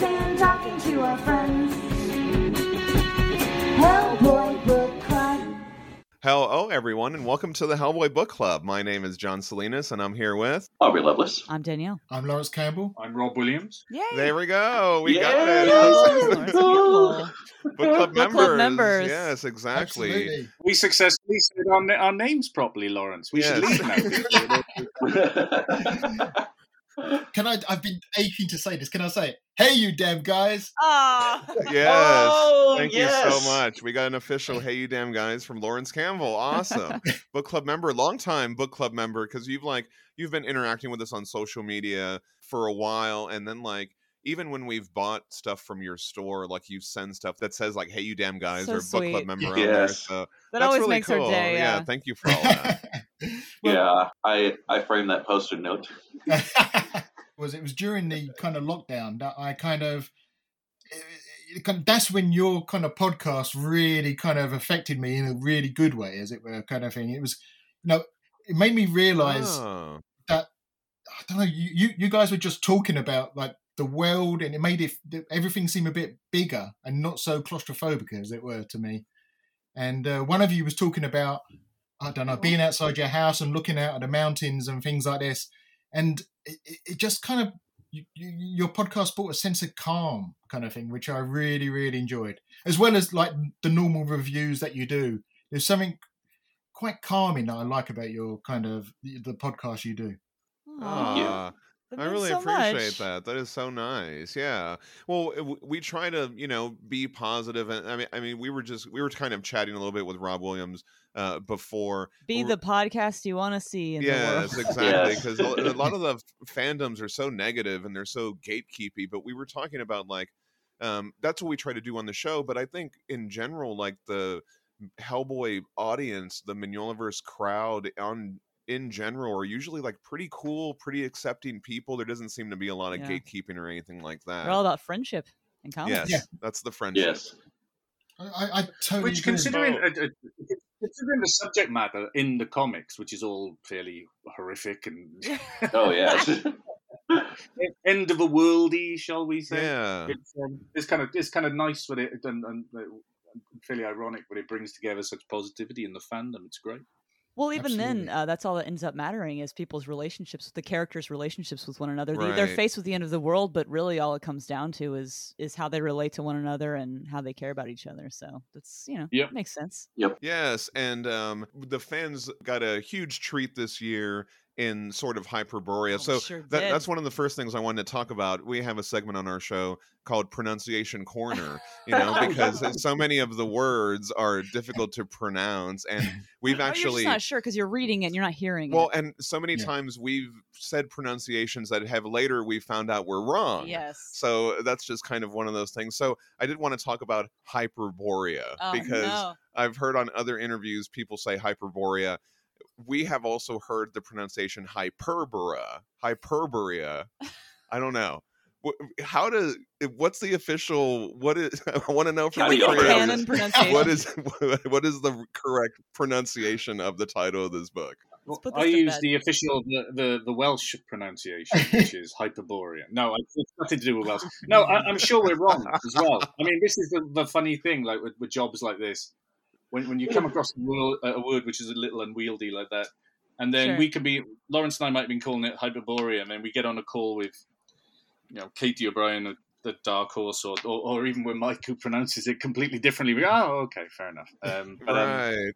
stand talking to our friends. Hellboy Book Club. Hello, everyone, and welcome to the Hellboy Book Club. My name is John Salinas, and I'm here with. Aubrey Lovelace. I'm Danielle. I'm Laurence Campbell. I'm Rob Williams. Yay! There we go. We Yay! got it. Book club Book members. club members. Yes, exactly. Absolutely. We successfully said our, our names properly, Laurence. We should leave now. Can I? I've been aching to say this. Can I say? Hey, you damn guys! Ah. Yes. Oh, Thank you so much. We got an official Hey You Damn Guys from Laurence Campbell. Awesome. book club member, long time book club member, because you've like you've been interacting with us on social media for a while, and then like even when we've bought stuff from your store, like you send stuff that says like "Hey, you damn guys" So or "Book Club sweet. member" on there. So That that's always really makes cool. our day. yeah, Yeah. thank you for all that. Well- yeah, I I framed that poster note. was it was during the kind of lockdown that I kind of. it- it kind of- That's when your kind of podcast really kind of affected me in a really good way, as it were, kind of thing. It was, you know, it made me realize Oh. I don't know. You, you you guys were just talking about like the world, and it made it everything seem a bit bigger and not so claustrophobic as it were to me. And uh, one of you was talking about I don't know being outside your house and looking out at the mountains and things like this, and it, it it just kind of you, you, your podcast brought a sense of calm kind of thing, which I really really enjoyed, as well as like the normal reviews that you do. There's something quite calming that I like about your kind of the, the podcast you do. Aw, that I really so appreciate much. that. That is so nice. Yeah. Well, we try to, you know, be positive, and I mean, I mean, we were just we were kind of chatting a little bit with Rob Williams uh, before. Be We're- the podcast you want to see in Yes, the world. exactly. Yes. Because a lot of the fandoms are so negative and they're so gatekeepy. But we were talking about like um, that's what we try to do on the show. But I think in general, like the Hellboy audience, the Mignolaverse crowd on in general are usually like pretty cool, pretty accepting people. There doesn't seem to be a lot of Yeah. gatekeeping or anything like that. They're all about friendship and comics. yes, Yeah. that's the friendship. Yes. I, I, I totally Which, considering considering the subject matter in the comics, which is all fairly horrific and Oh yeah, end of a worldy, shall we say? Yeah. It's, um, it's kind of it's kind of nice when it and, and uh, fairly ironic when it brings together such positivity in the fandom. It's great. Well, even then, uh, that's all that ends up mattering is people's relationships, the characters' relationships with one another. They, they're faced with the end of the world, but really, all it comes down to is is how they relate to one another and how they care about each other. So that's you know, Yep. makes sense. Yep. Yes, and um, the fans got a huge treat this year in sort of Hyperborea. Oh, so sure that, that's one of the first things I wanted to talk about. We have a segment on our show called Pronunciation Corner, you know, oh, because so many of the words are difficult to pronounce, and we've Oh, you're actually. just not sure because you're reading it and you're not hearing Well, it. and so many Yeah. times we've said pronunciations that have later we found out were wrong. Yes. So uh, that's just kind of one of those things. So I did want to talk about Hyperborea Oh, because no. I've heard on other interviews people say Hyperborea. We have also heard the pronunciation Hyperbora. Hyperborea. I don't know. How does what's the official what is I want to know from How the do you creators, pronounce canon pronunciation. what is what is the correct pronunciation of the title of this book? Let's put I use bed. the official the, the, the Welsh pronunciation, which is Hyperborean. No, it's nothing to do with Welsh. No, I, I'm sure we're wrong as well. I mean, this is the, the funny thing, like with, with jobs like this, when when you come across a word, a word which is a little unwieldy like that, and then Sure. we could be Laurence and I might have been calling it Hyperborea, and then we get on a call with, you know, Katii O'Brien the Dark Horse, or, or or even when Mike who pronounces it completely differently, we go, oh, okay, fair enough. Um, but um, right.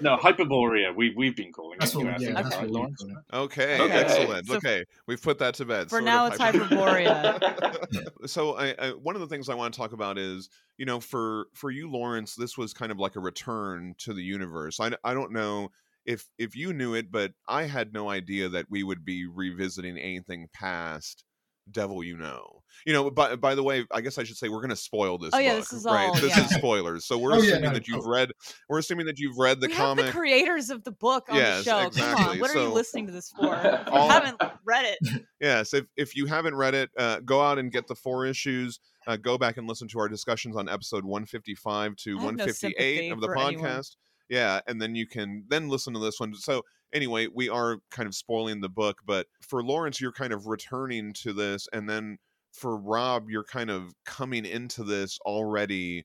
no, Hyperborea, we we've been calling That's it. what, yeah, that's right, what Laurence? Okay, Okay. excellent. So- okay, we've put that to bed. For Sort now, it's hyper- Hyperborea. so I, I one of the things I want to talk about is you know for for you Laurence this was kind of like a return to the universe. I, I don't know if if you knew it but I had no idea that we would be revisiting anything past Devil You Know. You know by by the way I guess I should say we're going to spoil this Oh, yeah, book, this is right? all- this yeah. is spoilers. So we're Oh, yeah, assuming no, that you've oh. read we're assuming that you've read the we comic have the creators of the book on Yes, the show. Come exactly. on, what are you listening to this for? If you All- haven't read it. Yes, if if you haven't read it, uh, go out and get the four issues. Uh, go back and listen to our discussions on episode 155 to I have no 158 of the for anyone. podcast. Yeah, and then you can then listen to this one. So anyway, we are kind of spoiling the book, but for Laurence, you're kind of returning to this, and then for Rob, you're kind of coming into this already,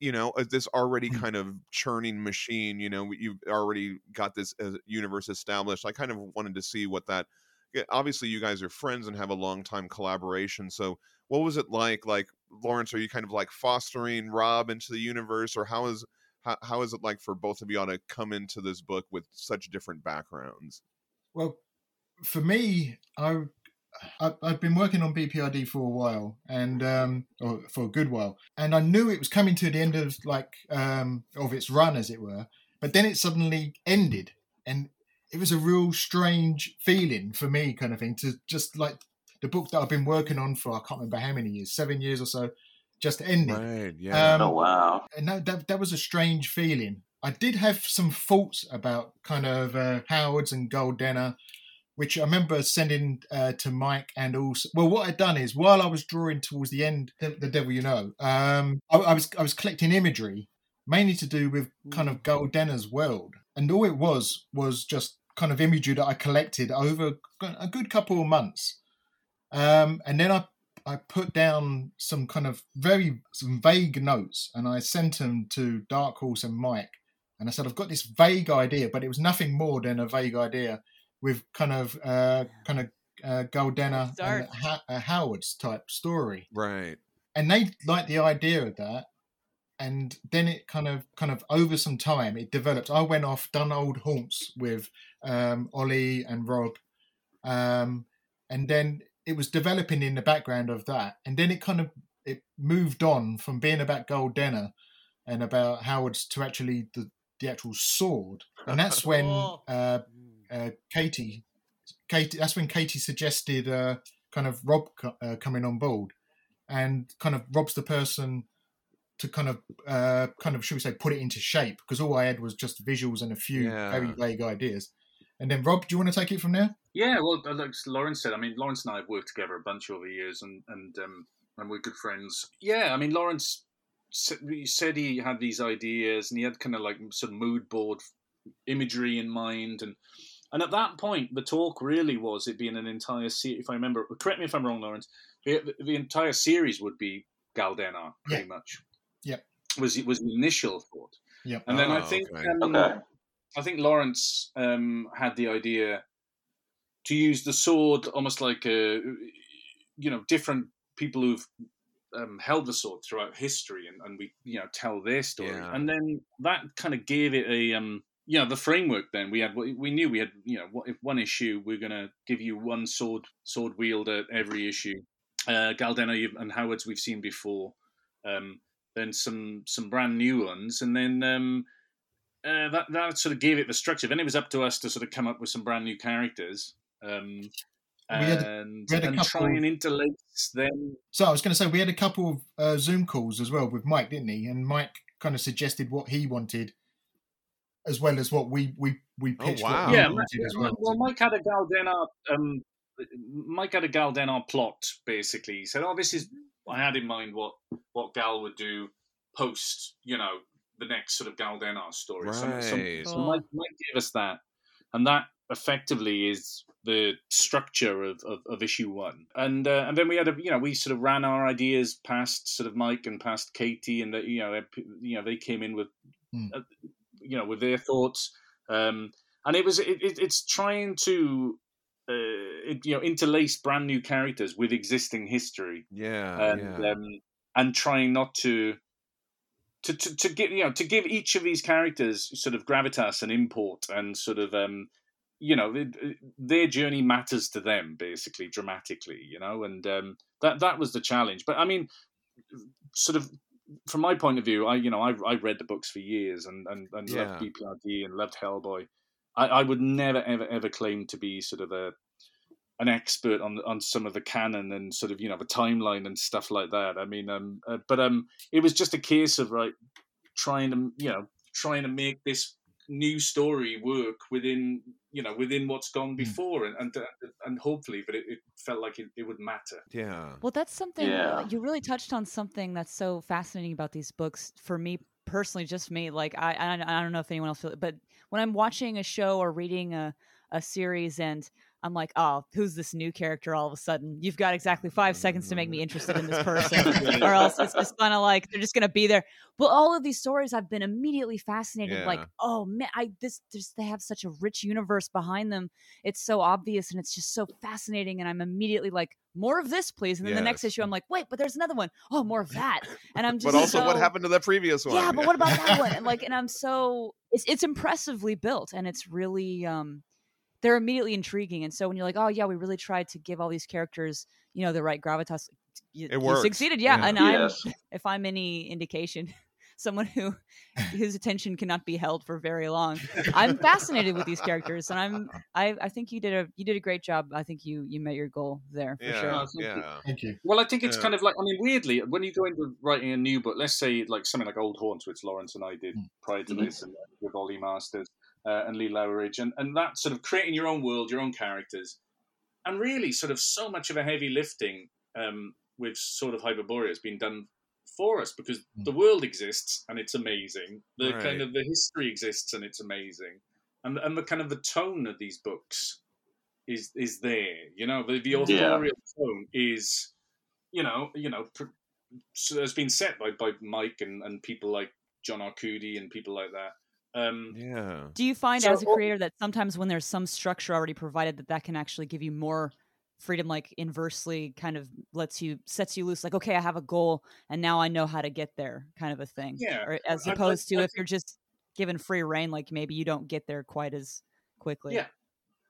you know, uh, this already Mm. kind of churning machine. You know, you've already got this uh, universe established. I kind of wanted to see what that. Obviously, you guys are friends and have a long time collaboration. So, what was it like? Like Laurence, are you kind of like fostering Rob into the universe, or how is how, how is it like for both of y'all to come into this book with such different backgrounds? Well, for me, I, I I've been working on BPRD for a while, and um, or for a good while, and I knew it was coming to the end of like um of its run, as it were. But then it suddenly ended, and it was a real strange feeling for me, kind of thing, to just like the book that I've been working on for I can't remember how many years, seven years or so, just ended. Right. Yeah. Um, oh wow. and that, that that was a strange feeling. I did have some thoughts about kind of uh, Howards and Gall Dennar, which I remember sending uh, to Mike and also. Well, what I'd done is while I was drawing towards the end, the, the Devil You Know, um, I, I was I was collecting imagery mainly to do with kind of Gall Dennar's world, and all it was was just kind of imagery that I collected over a good couple of months, um, and then I I put down some kind of very some vague notes and I sent them to Dark Horse and Mike. And I said, I've got this vague idea, but it was nothing more than a vague idea with kind of uh, kind of uh, Gall Dennar Start. and ha- a Howards type story. right. And they liked the idea of that. And then it kind of kind of over some time it developed. I went off, done old haunts with um, Ollie and Rob. Um, and then it was developing in the background of that. And then it kind of it moved on from being about Gall Dennar and about Howards to actually the, the actual sword. And that's when uh, uh, Katii Katii that's when Katii suggested uh, kind of Rob co- uh, coming on board and kind of Rob's the person to kind of uh, kind of should we say put it into shape. Because all I had was just visuals and a few very vague ideas. And then Rob do you want to take it from there Yeah, well, like Laurence said, I mean, Laurence and I have worked together a bunch over the years, and and um, and we're good friends. Yeah, I mean, Laurence he said he had these ideas, and he had kind of like some mood board imagery in mind, and and at that point, the talk really was it being an entire series. If I remember, correct me if I'm wrong, Laurence. The, the entire series would be Gall Dennar, pretty much. Yep. Was was the initial thought, Yep. and then I Oh, think okay. um, Okay. I think Laurence um, had the idea to use the sword almost like a, you know, different people who've um, held the sword throughout history, and, and we, you know, tell their story, Yeah. and then that kind of gave it a, um, you know, the framework. Then we had, we knew we had, you know, if one issue we're gonna give you one sword sword wielder every issue. Uh, Gall Dennar you've- and Howards we've seen before. Um, then some some brand new ones, and then um, uh, that that sort of gave it the structure. Then it was up to us to sort of come up with some brand new characters, um, had a- and, we had a and couple- try and interlace them. So I was going to say we had a couple of uh, Zoom calls as well with Mike, didn't he? And Mike kind of suggested what he wanted, as well as what we we we pitched. Oh, wow. what we yeah, wanted as well. well, Mike had a gal Gall Dennar. Um, Mike had a gal Gall Dennar plot. Basically, he said, "Oh, this is." I had in mind what what Gal would do post, you know, the next sort of Gal Gall Dennar story. Some- some- Right. So Mike, Mike gave us that, and that effectively is the structure of, of, of issue one. And uh, and then we had a you know we sort of ran our ideas past sort of Mike and past Katii, and that you know ep- you know they came in with Hmm. uh, you know with their thoughts, um, and it was it, it, it's trying to. Uh, it, you know, interlace brand new characters with existing history, Yeah. and yeah. um, and trying not to to, to to give you know to give each of these characters sort of gravitas and import and sort of um you know their journey matters to them basically dramatically you know and um that that was the challenge but i mean sort of from my point of view i you know i i read the books for years and and, and Yeah. loved bprd and loved hellboy I, I would never ever ever claim to be sort of a an expert on on some of the canon and sort of you know the timeline and stuff like that. I mean, um, uh, but um, it was just a case of right trying to you know trying to make this new story work within you know within what's gone hmm. before and and, and hopefully, but it, it felt like it, it would matter. yeah. Well, that's something Yeah. you really touched on something that's so fascinating about these books for me personally, just me. Like I, I, I don't know if anyone else feels, but when I'm watching a show or reading a, a series and I'm like, oh, who's this new character? All of a sudden, you've got exactly five seconds to make me interested in this person, or else it's just kind of like they're just gonna be there. But all of these stories, I've been immediately fascinated. Like, oh man, I this just they have such a rich universe behind them. It's so obvious and it's just so fascinating, and I'm immediately like, more of this, please. And then the next issue, I'm like, wait, but there's another one. Oh, more of that. And I'm just but also, what happened to the previous one? yeah, but what about that one? And like, and I'm so it's it's impressively built, and it's really um, they're immediately intriguing. And so when you're like, oh yeah, we really tried to give all these characters, you know, the right gravitas. You, It you succeeded, yeah. Yeah. And I'm if I'm any indication, someone who whose attention cannot be held for very long, I'm fascinated with these characters, and I'm I I think you did a you did a great job. I think you you met your goal there for yeah, sure. Oh, thank you. yeah. Thank you. Well, I think it's Yeah. kind of like I mean, weirdly, when you go into writing a new book, let's say like something like Old Haunts, which Laurence and I did Mm. prior to Mhm. this, and uh, with Ollie Masters uh, and Lee Loughridge, and and that sort of creating your own world, your own characters, and really sort of so much of a heavy lifting um, with sort of Hyperborea has been done for us because Mm. the world exists and it's amazing. The Right. kind of the history exists and it's amazing, and and the kind of the tone of these books is is there. You know, the the Yeah. authorial tone is, you know, you know, pr- so has been set by by Mike and and people like John Arcudi and people like that. Um, Yeah. Do you find So- as a creator that sometimes when there's some structure already provided that that can actually give you more freedom like inversely kind of lets you sets you loose like okay I have a goal and now I know how to get there kind of a thing. Yeah, Or as I- I- opposed to I if you're just given free reign like maybe you don't get there quite as quickly. Yeah.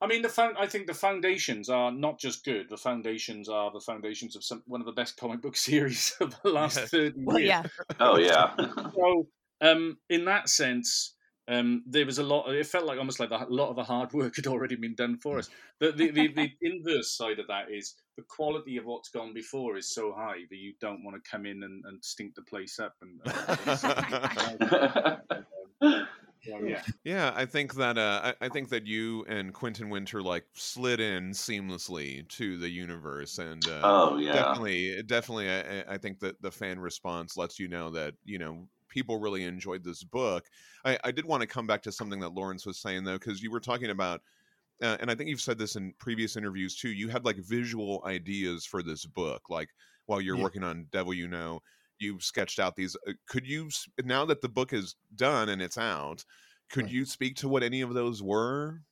I mean, the found, I think the foundations are not just good. The foundations are the foundations of some one of the best comic book series of the last Yes. thirty Well, years. yeah. Oh yeah. So, um, in that sense, um, there was a lot. It felt like almost like a lot of the hard work had already been done for us. The the, the, the inverse side of that is the quality of what's gone before is so high that you don't want to come in and, and stink the place up. And, and yeah, Yeah, I think that uh, I, I think that you and Quinton Winter like slid in seamlessly to the universe, and uh, oh yeah. definitely, definitely, I, I- I think that the fan response lets you know that you know people really enjoyed this book. I, I did want to come back to something that Laurence was saying though, because you were talking about. Uh, and I think you've said this in previous interviews too. You had like visual ideas for this book, like while you're Yeah. working on Devil You Know, you've sketched out these. Uh, could you now that the book is done and it's out? Could Right. you speak to what any of those were?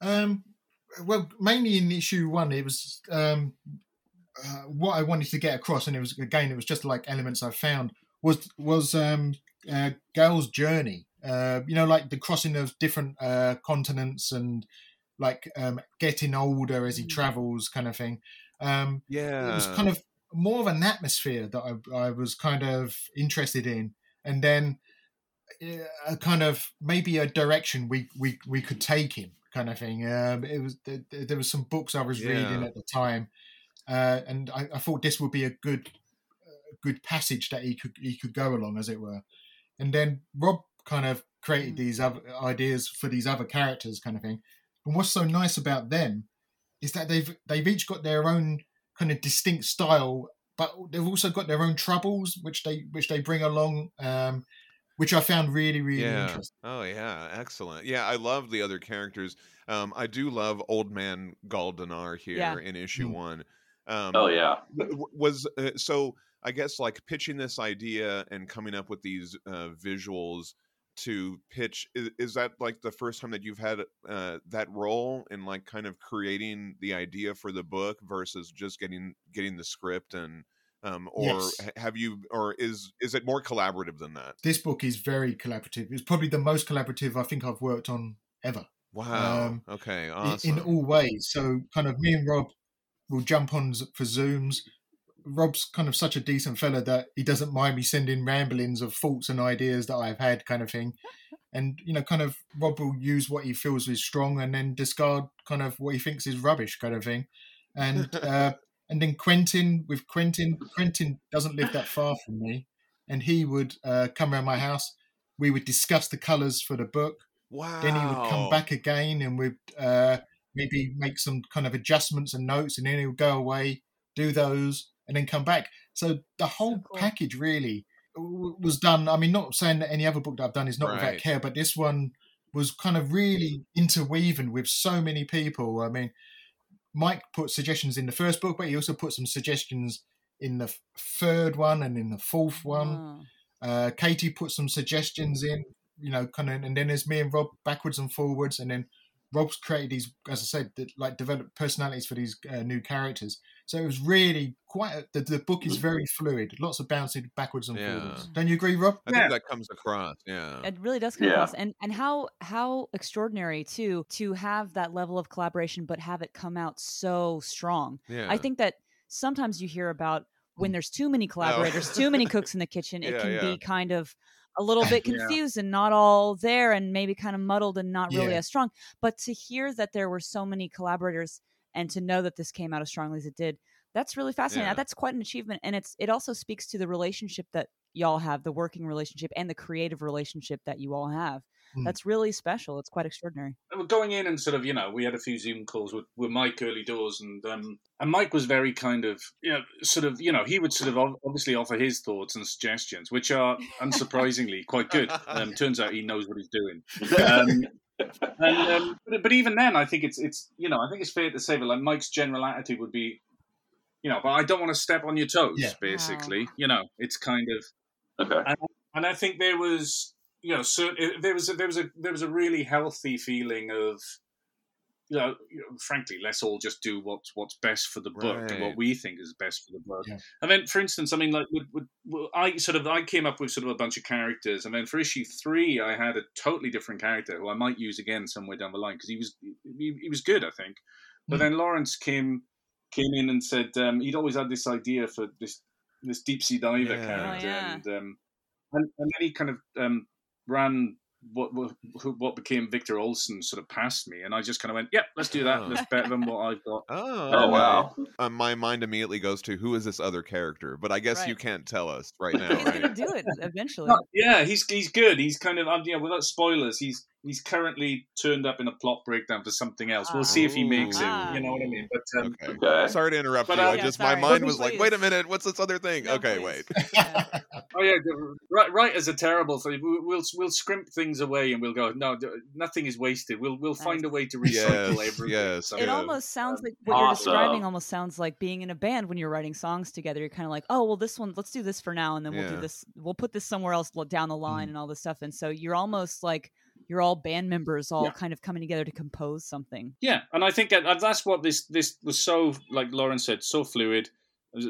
Um, well, mainly in issue one, it was um, uh, what I wanted to get across, and it was again, it was just like elements I found was was um, uh, Gail's journey. Uh, you know, like the crossing of different uh, continents and like um, getting older as he Mm. travels, kind of thing. Um, Yeah, it was kind of more of an atmosphere that I, I was kind of interested in, and then uh, a kind of maybe a direction we we we could take him, kind of thing. Um, it was there, there was some books I was reading at the time, uh, and I, I thought this would be a good good passage that he could he could go along, as it were. And then Rob kind of created Mm. these other ideas for these other characters, kind of thing. And what's so nice about them is that they've they've each got their own kind of distinct style, but they've also got their own troubles, which they which they bring along, um, which I found really really yeah. interesting. Oh yeah, excellent. Yeah, I love the other characters. Um, I do love Old Man Gall Dennar here Yeah. in issue Mm. one. Um, oh yeah. w- w- was uh, so i guess like pitching this idea and coming up with these uh, visuals to pitch is, is that like the first time that you've had uh, that role in like kind of creating the idea for the book versus just getting getting the script and um or Yes. have you or is is it more collaborative than that This book is very collaborative. It's probably the most collaborative I think I've worked on ever. wow Um, okay in- awesome in all ways. So kind of me and Rob will jump on for Zooms. Rob's kind of such a decent fella that he doesn't mind me sending ramblings of thoughts and ideas that I've had, kind of thing. And you know, kind of Rob will use what he feels is strong and then discard kind of what he thinks is rubbish, kind of thing. And uh, and then Quinton with Quinton, Quinton doesn't live that far from me, and he would uh, come around my house. We would discuss the colours for the book wow then he would come back again and we'd uh, maybe make some kind of adjustments and notes, and then he would go away, do those, and then come back. So the whole cool. package really was done. I mean, not saying that any other book that I've done is not Right. without care, but this one was kind of really interweaving with so many people. I mean, Mike put suggestions in the first book, but he also put some suggestions in the third one and in the fourth one. Oh. Uh, Katii put some suggestions in, you know, kind of, and then there's me and Rob backwards and forwards, and then Rob's created these, as I said, that, like developed personalities for these uh, new characters. So it was really quite. A, the, the book is very fluid, lots of bouncing backwards and Yeah. forwards. Don't you agree, Rob? I Yeah. think that comes across. Yeah. It really does come Yeah. across, and and how how extraordinary too to have that level of collaboration, but have it come out so strong. Yeah. I think that sometimes you hear about when there's too many collaborators, too many cooks in the kitchen, it Yeah, can yeah. be kind of a little bit Yeah. confused and not all there and maybe kind of muddled and not really Yeah. as strong. But to hear that there were so many collaborators and to know that this came out as strongly as it did, that's really fascinating. Yeah. That's quite an achievement. And it's it also speaks to the relationship that y'all have, the working relationship and the creative relationship that you all have. Mm. That's really special. It's quite extraordinary. We're going in and sort of, you know, we had a few Zoom calls with, with Mike early doors, and um, and Mike was very kind of, you know, sort of, you know, he would sort of obviously offer his thoughts and suggestions, which are unsurprisingly quite good. Um, turns out he knows what he's doing. Um, and um, but, but even then, I think it's it's you know, I think it's fair to say that like Mike's general attitude would be, you know, but I don't want to step on your toes. Yeah. Basically, you know, it's kind of Okay. and I think there was, you know, cer- it- there was a, there was a there was a really healthy feeling of, you know, you know, frankly, let's all just do what's what's best for the book and what we think is best for the book. Yeah. And then, for instance, I mean, like, with, with, well, I sort of I came up with sort of a bunch of characters, and then for issue three, I had a totally different character who I might use again somewhere down the line because he was he, he was good, I think. But Mm. then Lawrence came came in and said um, he'd always had this idea for this this deep sea diver Yeah. character, Oh, yeah. and, um, and and then he kind of um, ran what what what became Victor Olsen sort of passed me, and I just kind of went, "Yep, let's do that. Oh. That's better than what I've got." Oh, Oh wow. Uh, my mind immediately goes to who is this other character, but I guess you can't tell us right now, He's right? gonna do it eventually. Yeah, he's he's good. He's kind of um, yeah, without spoilers, he's he's currently turned up in a plot breakdown for something else. We'll see if he makes it. Ah. You know what I mean? But um, Okay. Okay. Sorry to interrupt But, you. uh, I Yeah, just my mind No, was like, wait a minute, what's this other thing? No, okay, please. wait. Yeah. Oh yeah, the- right. Writers are terrible. So we- we'll we'll scrimp things away and we'll go. No, nothing is wasted. We'll we'll find a way to recycle Yes, everything. yes, So- It Yeah. almost sounds like what you're describing almost sounds like being in a band when you're writing songs together. You're kind of like, oh, well, this one, let's do this for now, and then we'll Yeah. do this, we'll put this somewhere else down the line Mm. and all this stuff. And so you're almost like you're all band members, all Yeah. kind of coming together to compose something. Yeah, and I think that, that that's what this this was so like Lauren said, so fluid.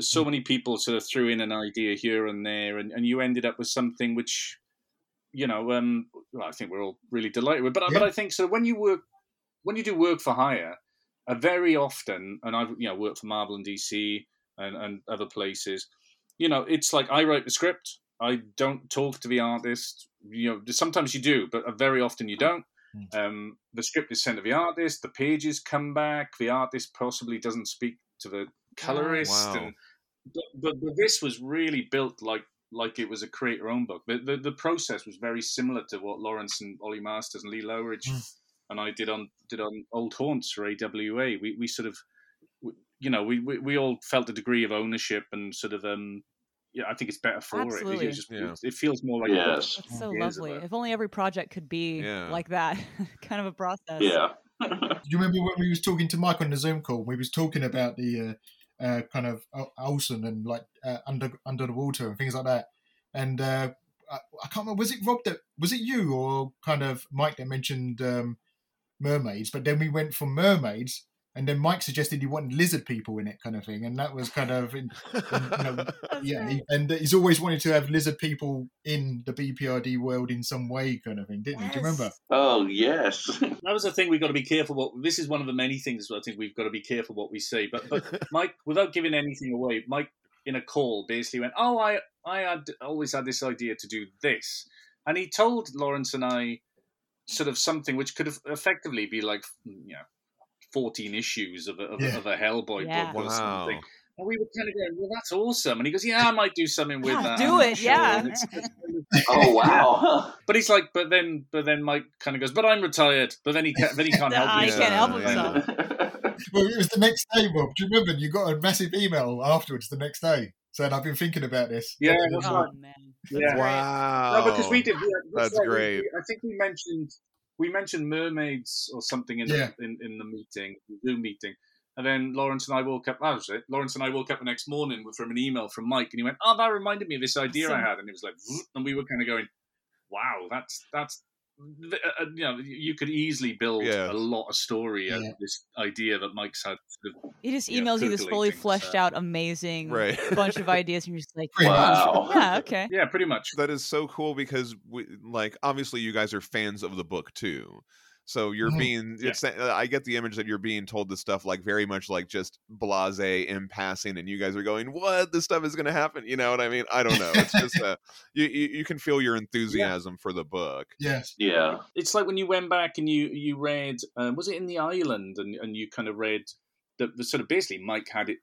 So many people sort of threw in an idea here and there, and, and you ended up with something which, you know, um, well, I think we're all really delighted with. But I but I think so when you work when you do work for hire, uh, very often, and I've you know worked for Marvel and DC and, and other places, you know, it's like I write the script. I don't talk to the artist. You know, sometimes you do, but very often you don't. Um, the script is sent to the artist. The pages come back. The artist possibly doesn't speak to the colorist. Wow. And, but, but, but this was really built like like it was a create your own book. The, the the process was very similar to what Laurence and Ollie Masters and Lee Loughridge Mm. and I did on did on Old Haunts for AWA. We we sort of you know we, we, we all felt a degree of ownership and sort of um yeah I think it's better for it. Absolutely. It, just, Yeah. it feels more like Yes. That's so lovely. If only every project could be Yeah. like that, kind of a process. Yeah. Do you remember when we was talking to Mike on the Zoom call? We was talking about the uh, uh, kind of Ol- Olsen and like uh, under under the water and things like that. And uh, I, I can't remember was it Rob that was it you or kind of Mike that mentioned um, mermaids? But then we went from mermaids, and then Mike suggested he wanted lizard people in it, kind of thing. And that was kind of in, in, you know, yeah. right. He, and he's always wanted to have lizard people in the BPRD world in some way, kind of thing, didn't he? Do you remember? Oh yes. that was the thing we've got to be careful what this is one of the many things I think we've got to be careful what we say. But but Mike, without giving anything away, Mike in a call basically went, "Oh, I I had always had this idea to do this," and he told Laurence and I sort of something which could have effectively be like mm, you know. 14 issues of a, of, Yeah. of a Hellboy Yeah. book or Wow. something. And we were kind of going, well, that's awesome. And he goes, yeah, I might do something with Yeah, that. do it, sure." yeah. And it's- it's- Oh wow. but he's like, but then, but then Mike kind of goes, but I'm retired. But then he can't, then he can't help he himself. can't help Yeah. himself. Well, it was the next day, Rob. Do you remember? You got a massive email afterwards the next day saying, "I've been thinking about this." Yeah, And that's Oh right. man. Yeah. Wow. No, because we did. Yeah, That's right, we- great. we- I think we mentioned we mentioned mermaids or something in Yeah. the in, in the meeting, the Zoom meeting. And then Laurence and I woke up. That was it. Laurence and I woke up the next morning from an email from Mike, and he went, "Oh, that reminded me of this idea I had." And it was like, and we were kind of going, "Wow, that's that's." Th- uh, You know, you could easily build Yeah. a lot of story out Yeah. of this idea that Mike's had. Sort of, He just emails you this fully fleshed so- out, amazing Right. bunch of ideas, and you're just like, Wow. yeah, okay. yeah, pretty much. that is so cool because we like obviously you guys are fans of the book too so you're Mhm. being it's uh, i get the image that you're being told this stuff like very much like just blase in passing and you guys are going what this stuff is going to happen you know what i mean i don't know it's just uh, you, you you can feel your enthusiasm for the book Yes. Yeah. it's like when you went back and you you read um, was it in the island and and you kind of read the, the sort of basically Mike had it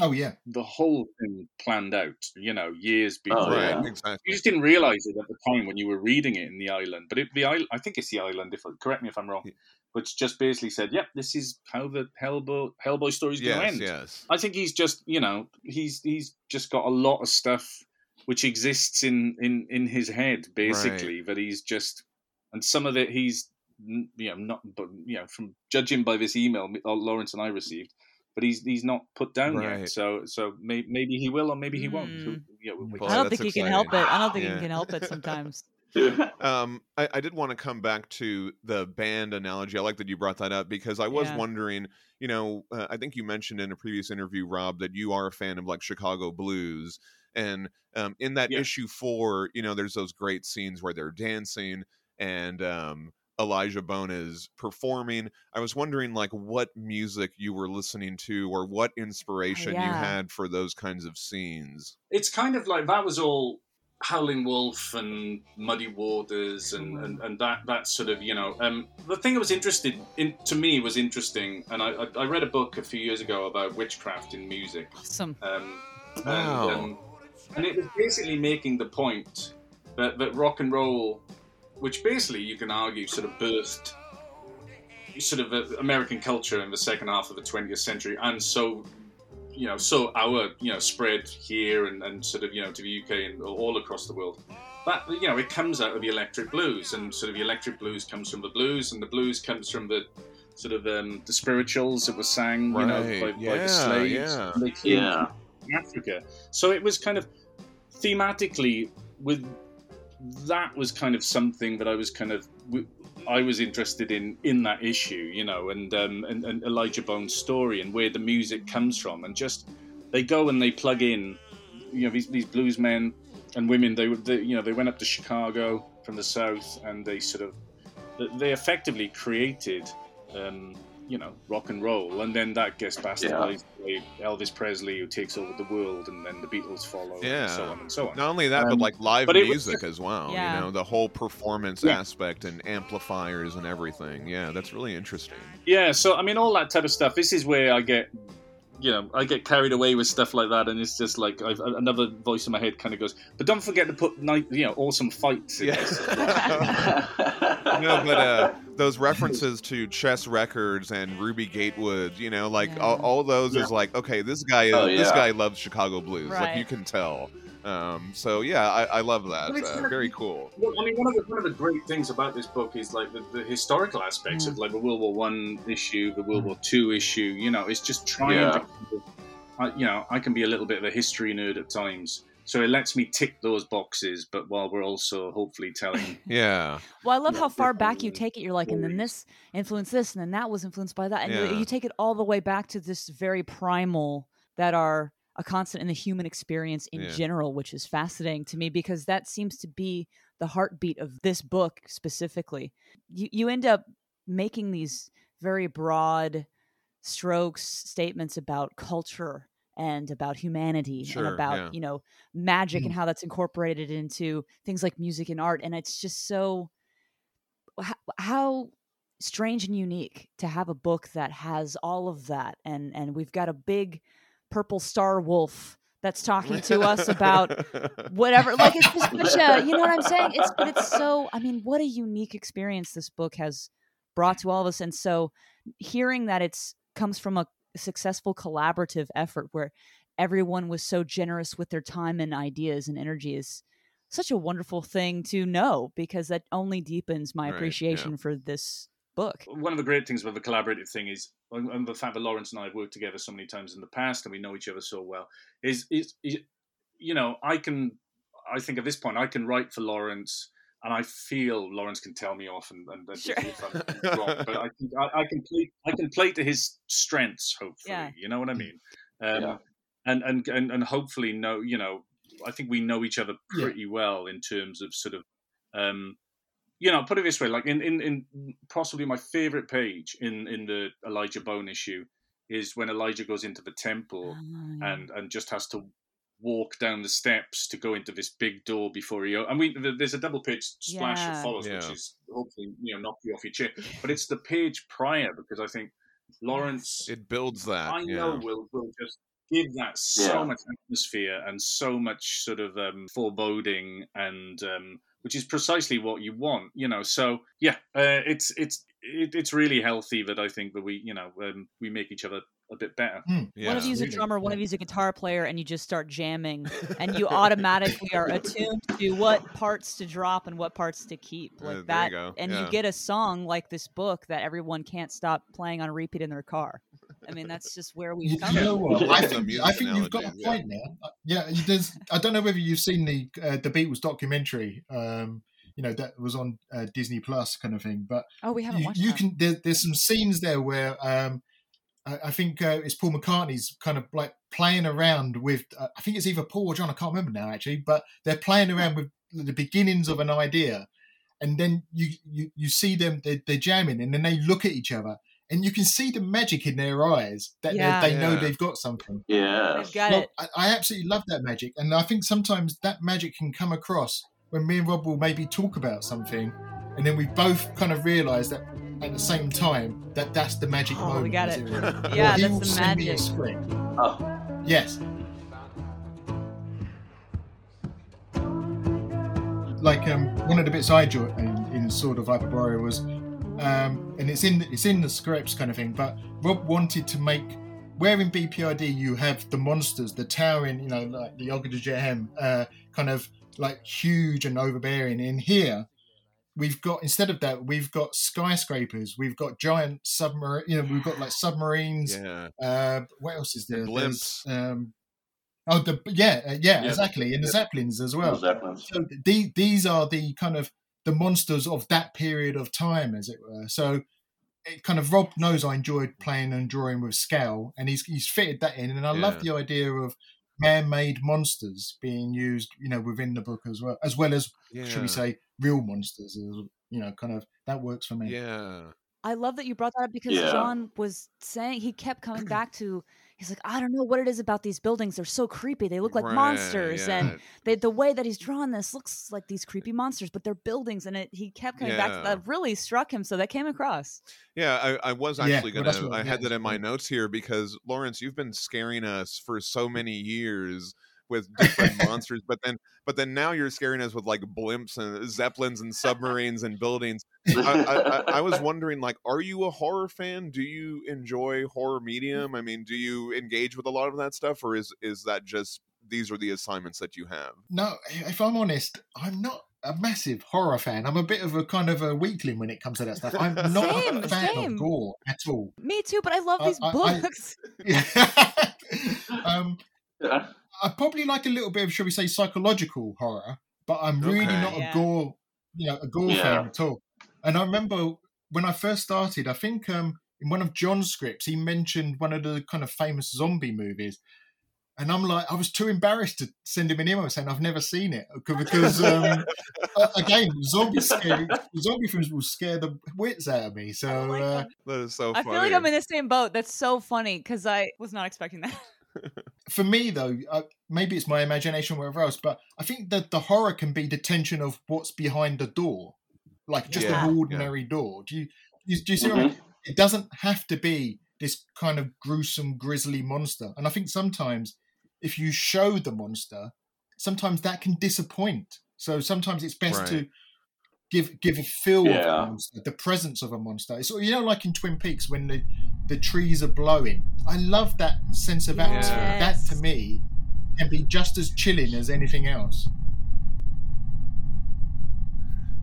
Oh yeah. the whole thing planned out you know years before Oh, yeah. right exactly you just didn't realize it at the time when you were reading it in the island but it, the island I think it's the island if correct me if I'm wrong Yeah. which just basically said yep this is how the Hellboy Hellboy story's going to yes end yes I think he's just, you know, he's he's just got a lot of stuff which exists in in in his head basically that he's just, and some of it he's, you know, not, but you know, from judging by this email uh, Laurence and I received, but he's he's not put down Right. yet. So so may, maybe he will or maybe he won't. Mm. So, yeah, we'll wait Boy, I don't that's think he can help it. I don't think Yeah. you can help it sometimes. Um, I, I did want to come back to the band analogy. I like that you brought that up because I was Yeah. wondering, you know, uh, I think you mentioned in a previous interview, Rob, that you are a fan of like Chicago blues. And um, in that Yeah. issue four, you know, there's those great scenes where they're dancing and um, Elijah Bone is performing. I was wondering, like, what music you were listening to or what inspiration you had for those kinds of scenes. it's kind of like that was all Howling Wolf and Muddy Waters and, and, and that that sort of you know um, the thing that was interested in to me was interesting and I, I, I read a book a few years ago about witchcraft in music Awesome. um, Wow. and, um, and it was basically making the point that, that rock and roll which basically you can argue sort of birthed sort of American culture in the second half of the 20th century and so you know, so our, you know, spread here and, and sort of, you know, to the UK and all across the world. That, you know, it comes out of the electric blues and sort of the electric blues comes from the blues and the blues comes from the sort of um, the spirituals that were sang, you know, by, Right. by the slaves. yeah. They came Yeah. from Africa. So it was kind of thematically with that was kind of something that I was kind of I was interested in in that issue, you know, and um, and, and Elijah Bone's story and where the music comes from, and just they go and they plug in, you know, these these blues men and women. They, they you know they went up to Chicago from the south, and they sort of they effectively created. Um, you know, rock and roll, and then that gets bastardized by Elvis Presley, who takes over the world, and then the Beatles follow, Yeah. and so on and so on. Not only that, but Um, like live but it was music as well. Yeah. You know, the whole performance Yeah. aspect and amplifiers and everything. Yeah, that's really interesting. Yeah, so I mean, all that type of stuff. This is where I get, you know, I get carried away with stuff like that, and it's just like I've, another voice in my head kind of goes, "But don't forget to put, night, you know, awesome fights." In Yeah. this. no, but uh, those references to Chess Records and Ruby Gatewood, you know, like all, Yeah. all those Yeah. is like, okay, this guy, Oh, this guy loves Chicago blues. Like you can tell. Um, so yeah, I, I love that. Uh, very cool. Well, I mean, one of the one of the great things about this book is like the, the historical aspects of like the World War One issue, the World War Two issue. You know, it's just trying Yeah. to, I, you know, I can be a little bit of a history nerd at times, so it lets me tick those boxes. But while we're also hopefully telling Yeah, Well, I love how far back you take it. You're like, and then this influenced this, and then that was influenced by that, and you- Yeah. you take it all the way back to this very primal that are a constant in the human experience in Yeah. general, which is fascinating to me because that seems to be the heartbeat of this book specifically. You you end up making these very broad strokes statements about culture and about humanity Sure, and about yeah. you know magic and mm. how that's incorporated into things like music and art and it's just so how, how strange and unique to have a book that has all of that and and we've got a big purple star wolf that's talking to us about whatever like it's just such a you know what i'm saying it's but it's so i mean what a unique experience this book has brought to all of us and so hearing that it's comes from a successful collaborative effort where everyone was so generous with their time and ideas and energy is such a wonderful thing to know because that only deepens my Right, yeah. appreciation for this book. One of the great things about the collaborative thing is, and and the fact that Laurence and I have worked together so many times in the past, and we know each other so well, is is, is you know, I can, I think at this point, I can write for Laurence, and I feel Laurence can tell me off and, and, and Sure. if I'm wrong, but I can, I, I can play, I can play to his strengths. Hopefully, Yeah. you know what I mean. Um, Yeah. and, and and and hopefully know, you know, I think we know each other Yeah. pretty well in terms of sort of. Um, you know, put it this way, like in, in, in possibly my favorite page in, in the Elijah Bone issue is when Elijah goes into the temple Ah, and, and just has to walk down the steps to go into this big door before he. o- And we there's a double page splash Yeah. that follows, which is hopefully you know knock you off your chair. But it's the page prior because I think Laurence, It builds that. I yeah. know will will just give that so Yeah. much atmosphere and so much sort of um, foreboding and um, which is precisely what you want, you know. So yeah, uh, it's it's it, it's really healthy that I think that we you know um, we make each other a bit better. Yeah. one of you's a drummer, one of you's a guitar player, and you just start jamming, and you automatically are attuned to what parts to drop and what parts to keep, Uh, like there you that. go, And yeah. you get a song like this book that everyone can't stop playing on repeat in their car. I mean, that's just where we've come. you know from. what? I think, I think you've got a analogies, yeah. point there. Uh, Yeah, there's. I don't know whether you've seen the uh, the Beatles documentary. Um, you know that was on uh, Disney Plus kind of thing. But Oh, we haven't you, watched you that. can. There, there's some scenes there where um, I, I think uh, it's Paul McCartney's kind of like playing around with. Uh, I think it's either Paul or John. I can't remember now actually, but they're playing around with the beginnings of an idea, and then you you, you see them they're, they're jamming, and then they look at each other. And you can see the magic in their eyes that they- Yeah. they know Yeah. they've got something. Yeah, got Well, it. I, I absolutely love that magic, and I think sometimes that magic can come across when me and Rob will maybe talk about something, and then we both kind of realise that at the same time that that's the magic Oh, we moment. got it. Yeah, he that's will the send me a magic. script. Oh, Yes. Like um, one of the bits I enjoyed in, in sort of Hyperborea was, um, and it's in it's in the scripts kind of thing. But Rob wanted to make where in BPRD you have the monsters, the towering, you know, like the Ogdru Jahad, uh, kind of like huge and overbearing. In here, we've got instead of that, we've got skyscrapers, we've got giant submarine, you know, we've got like submarines. Yeah. Uh, what else is there? blimps. Um, oh, the yeah, uh, yeah, Yeah. exactly, and the zeppelins as well. Zeppelins. So the, these are the kind of the monsters of that period of time, as it were. So it kind of Rob knows I enjoyed playing and drawing with scale, and he's he's fitted that in, and I love the idea of man-made monsters being used, you know, within the book as well, as well as Yeah. should we say real monsters, you know, kind of that works for me. Yeah. I love that you brought that up because Yeah. John was saying he kept coming back to. He's like, I don't know what it is about these buildings. They're so creepy. They look like Right, monsters, and they, the way that he's drawn this looks like these creepy monsters, but they're buildings. And it, he kept coming back to that. Really struck him. So that came across. Yeah, I, I was actually well, gonna. I had that in my notes here because Laurence, you've been scaring us for so many years with different monsters, but then, but then now you're scaring us with like blimps and zeppelins and submarines and buildings. I, I, I, I was wondering, like, are you a horror fan? Do you enjoy horror medium? I mean, do you engage with a lot of that stuff, or is is that just these are the assignments that you have? No, if I'm honest, I'm not a massive horror fan. I'm a bit of a kind of a weakling when it comes to that stuff. I'm not Same, a fan same. of gore at all. Me too, but I love I- these I- I- books. um, Yeah. I probably like a little bit of, shall we say, psychological horror, but I'm really Okay. not Yeah. a gore, you know, a gore Yeah. fan at all. And I remember when I first started, I think um, in one of John's scripts, he mentioned one of the kind of famous zombie movies. And I'm like, I was too embarrassed to send him an email saying I've never seen it because, um, again, zombie scary, zombie films will scare the wits out of me. So Oh uh, That is so I feel like I'm in the same boat. That's so funny because I was not expecting that. For me though uh, maybe it's my imagination or whatever else but i think that the horror can be the tension of what's behind the door like just Yeah, an yeah. ordinary door. Do you do you, do you see what I mean? it doesn't have to be this kind of gruesome grisly monster and i think sometimes if you show the monster sometimes that can disappoint. So sometimes it's best to give give a feel of the monster the presence of a monster. It's you know like in twin peaks when the the trees are blowing i love that sense of atmosphere that to me can be just as chilling as anything else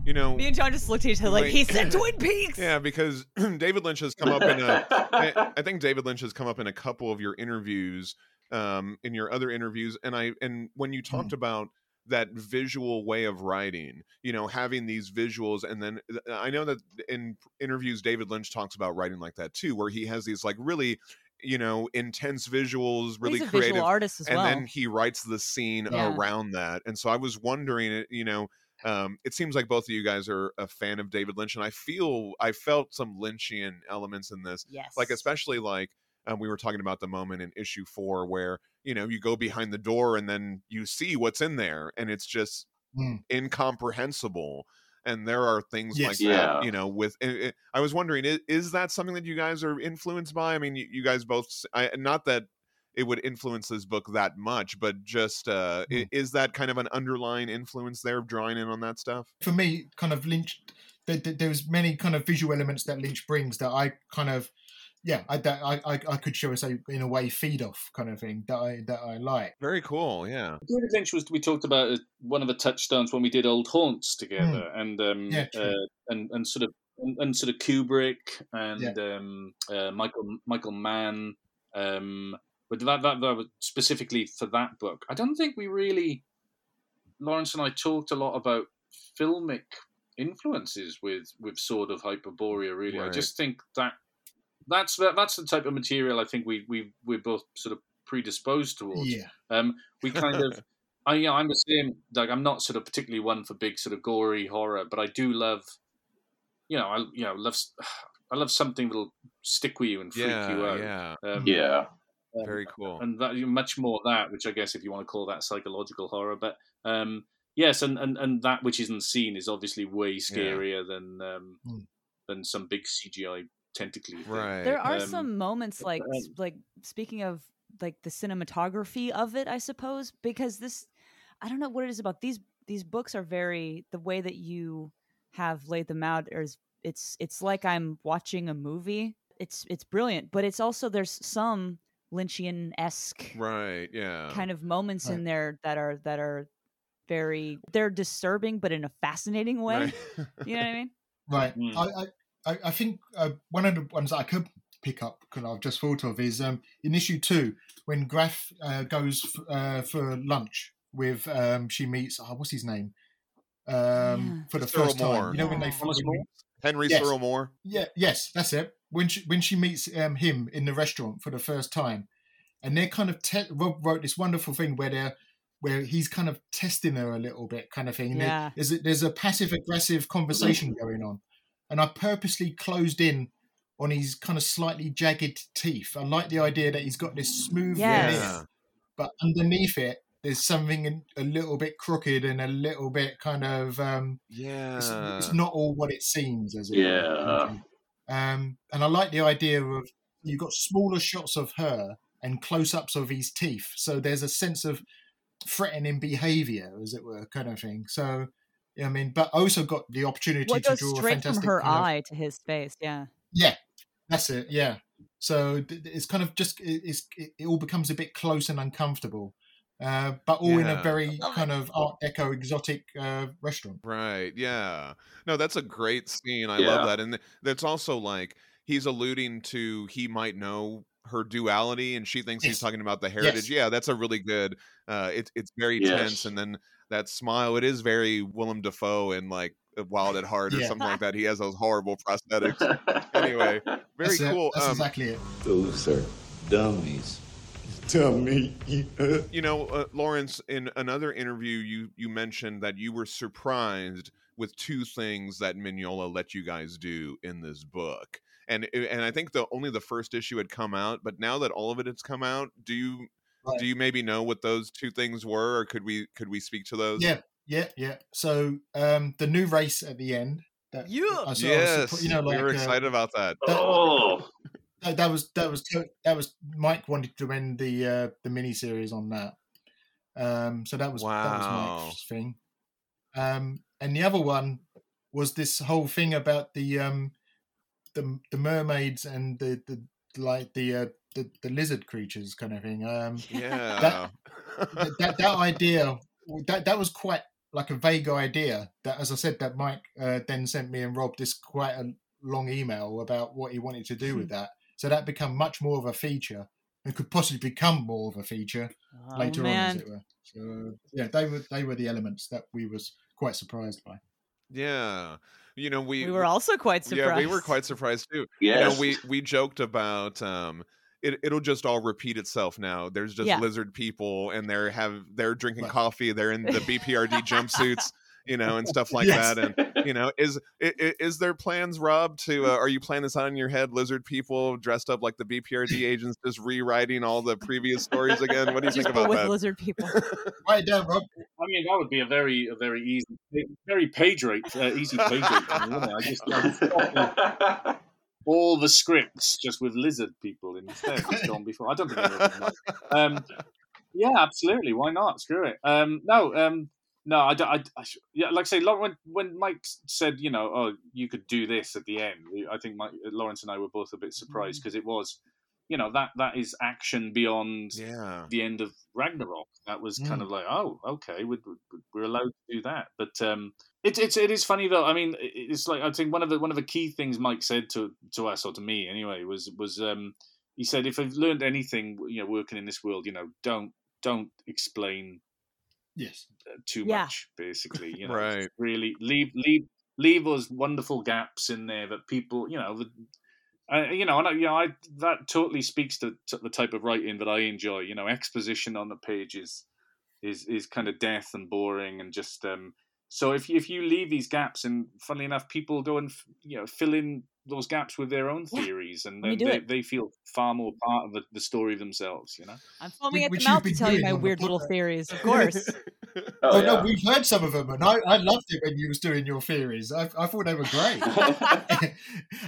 you know, Me and John just looked at each other like Wait. he said Twin Peaks. yeah, because David Lynch has come up in a. I, I think David Lynch has come up in a couple of your interviews, um, in your other interviews, and I and when you talked about that visual way of writing, you know, having these visuals, and then uh, I know that in interviews David Lynch talks about writing like that too, where he has these like really, you know, intense visuals, really He's a creative visual artist as and well. then he writes the scene Yeah. around that and so i was wondering uh, you know um, it seems like both of you guys are a fan of david lynch and i feel i felt some lynchian elements in this yes. like especially like um, we were talking about the moment in issue four where you know you go behind the door and then you see what's in there and it's just Mm. incomprehensible and there are things Yes. like Yeah. that you know with i I was wondering is, is that something that you guys are influenced by i mean you, you guys both s- I, not that it would influence this book that much but just uh Mm. is that kind of an underlying influence there of drawing in on that stuff For me, kind of Lynch, there, there- there's many kind of visual elements that Lynch brings that I kind of, yeah, I that I I, I could show say in a way feed off kind of thing that I that I like. very cool yeah David Lynch was we talked about it, one of the touchstones when we did Old Haunts together, and um, Yeah, true. uh, and and sort of and, and sort of Kubrick and um, uh, Michael Michael Mann. Um, but that, that that was specifically for that book. I don't think we really Laurence and I talked a lot about filmic influences with with Sword of Hyperborea. Really, I just think that that's that, that's the type of material I think we we we're both sort of predisposed towards. Yeah, Um, we kind of, I yeah, I'm the same. Like I'm not sort of particularly one for big sort of gory horror, but I do love, you know, I you know love s- I love something that'll stick with you and freak you out. yeah Um, yeah. um, very cool and that much more that, which I guess if you want to call that psychological horror, but um, yes, and, and and that which isn't seen is obviously way scarier than um, Mm. than some big CGI tentacly. thing. right there are um, some moments like um, like speaking of like the cinematography of it, I suppose, because this I don't know what it is about these these books are very the way that you have laid them out is it's it's like I'm watching a movie. It's it's brilliant, but it's also there's some Lynchian esque right yeah kind of moments in there that are that are very they're disturbing but in a fascinating way. Right. You know what I mean? right. Mm. I, I I I think uh, one of the ones that I could pick up, because I've just thought of, is um, in issue two when Graf uh, goes f- uh, for lunch with um, she meets oh, what's his name um, Yeah. for the Cyril first Moore. time. You know when they Yeah. Thomas when- More? henry Yes. Cyril moore Yeah, yes, that's it. When she when she meets um, him in the restaurant for the first time, and they're kind of te- Rob wrote this wonderful thing where they're where he's kind of testing her a little bit, kind of thing. And there- Yeah. there's a, there's a passive aggressive conversation going on, and I purposely closed in on his kind of slightly jagged teeth. I like the idea that he's got this smooth Yes. veneer, but underneath it. There's something in- a little bit crooked and a little bit kind of um, yeah it's, it's not all what it seems, as it Yeah. kind of thing. Um, and I like the idea of you've got smaller shots of her and close-ups of his teeth, so there's a sense of threatening behaviour, as it were, kind of thing. So, yeah, I mean, but also got the opportunity What to goes draw a straight from her kind of- eye to his face? Yeah. yeah, that's it. Yeah. So th- th- it's kind of just it- it's it, it all becomes a bit close and uncomfortable, uh, but all in a very kind of Art Deco exotic uh, restaurant. Right. Yeah. No, that's a great scene. I Yeah. love that. And th- that's also like he's alluding to he might know her duality and she thinks he's talking about the heritage. Yeah, that's a really good uh it's it's very tense and then that smile it is very Willem Dafoe and like uh, Wild at Heart or Yeah. something like that. He has those horrible prosthetics. Anyway, very That's it. cool. That's Um, exactly it. Those are dummies. Dummy. you know, uh, Laurence, in another interview, you you mentioned that you were surprised with two things that Mignola let you guys do in this book, and and I think the only the first issue had come out, but now that all of it has come out, do you Right. Do you maybe know what those two things were, or could we could we speak to those? Yeah, yeah, yeah. So um, the new race at the end. That, Yeah. I saw- I was Yes, you know, like we were uh, excited about that. oh, that, that was that was that was Mike wanted to end the uh, the mini series on that. Um, so that was that was Wow. Mike's thing. Um, and the other one was this whole thing about the um, the the mermaids and the the like the uh, the, the lizard creatures kind of thing. Um, Yeah, that, that that idea that that was quite like a vague idea that, as I said, that Mike uh, then sent me and Rob this quite a long email about what he wanted to do with that. So that become much more of a feature and could possibly become more of a feature Oh, later on, as it were. So yeah, they were they were the elements that we was quite surprised by. Yeah. You know, we we were also quite surprised. Yeah, we were quite surprised too. yes. You know, we we joked about um it, it'll just all repeat itself now. There's just Yeah. lizard people and they're have they're drinking Right. coffee, they're in the BPRD jumpsuits, you know, and stuff like Yes. that. And you know, is i- i- is there plans, Rob, to uh, are you planning this out in your head? Lizard people dressed up like the BPRD agents, just rewriting all the previous stories again. What do you Just think but about with that? lizard people. Write it down, Rob. I mean, that would be a very, a very easy, very page rate, uh, easy page rate for me. I just I just thought all the scripts just with lizard people instead. It's gone before. I don't think anyone would mind. Um, yeah, absolutely. Why not? Screw it. Um, no, um, no. I, I, I yeah, like I say, when when Mike said, you know, oh, you could do this at the end. I think Mike, Laurence and I were both a bit surprised because it was, you know, that that is action beyond Yeah. the end of Ragnarok. That was kind Mm. of like, oh, okay, we're, we're allowed to do that. But um, it's it's it is funny though. I mean, it's like I think one of the one of the key things Mike said to to us or to me anyway was was um, he said if I've learned anything, you know, working in this world, you know, don't don't explain Yes. uh, too Yeah. much. Basically, you know, Right. really leave leave leave those wonderful gaps in there that people, you know. The, uh, you know, and I, you know, I that totally speaks to, to the type of writing that I enjoy. You know, exposition on the page is is is kind of death and boring, and just um. So if you, if you leave these gaps, and funnily enough, people go and you know fill in those gaps with their own Yeah, theories, and let then they, they feel far more part of the, the story themselves. You know. I'm foaming at the mouth you've to tell you my weird little theories. Of course. Oh, oh, no, we've heard some of them, and I, I loved it when you was doing your theories. I, I thought they were great.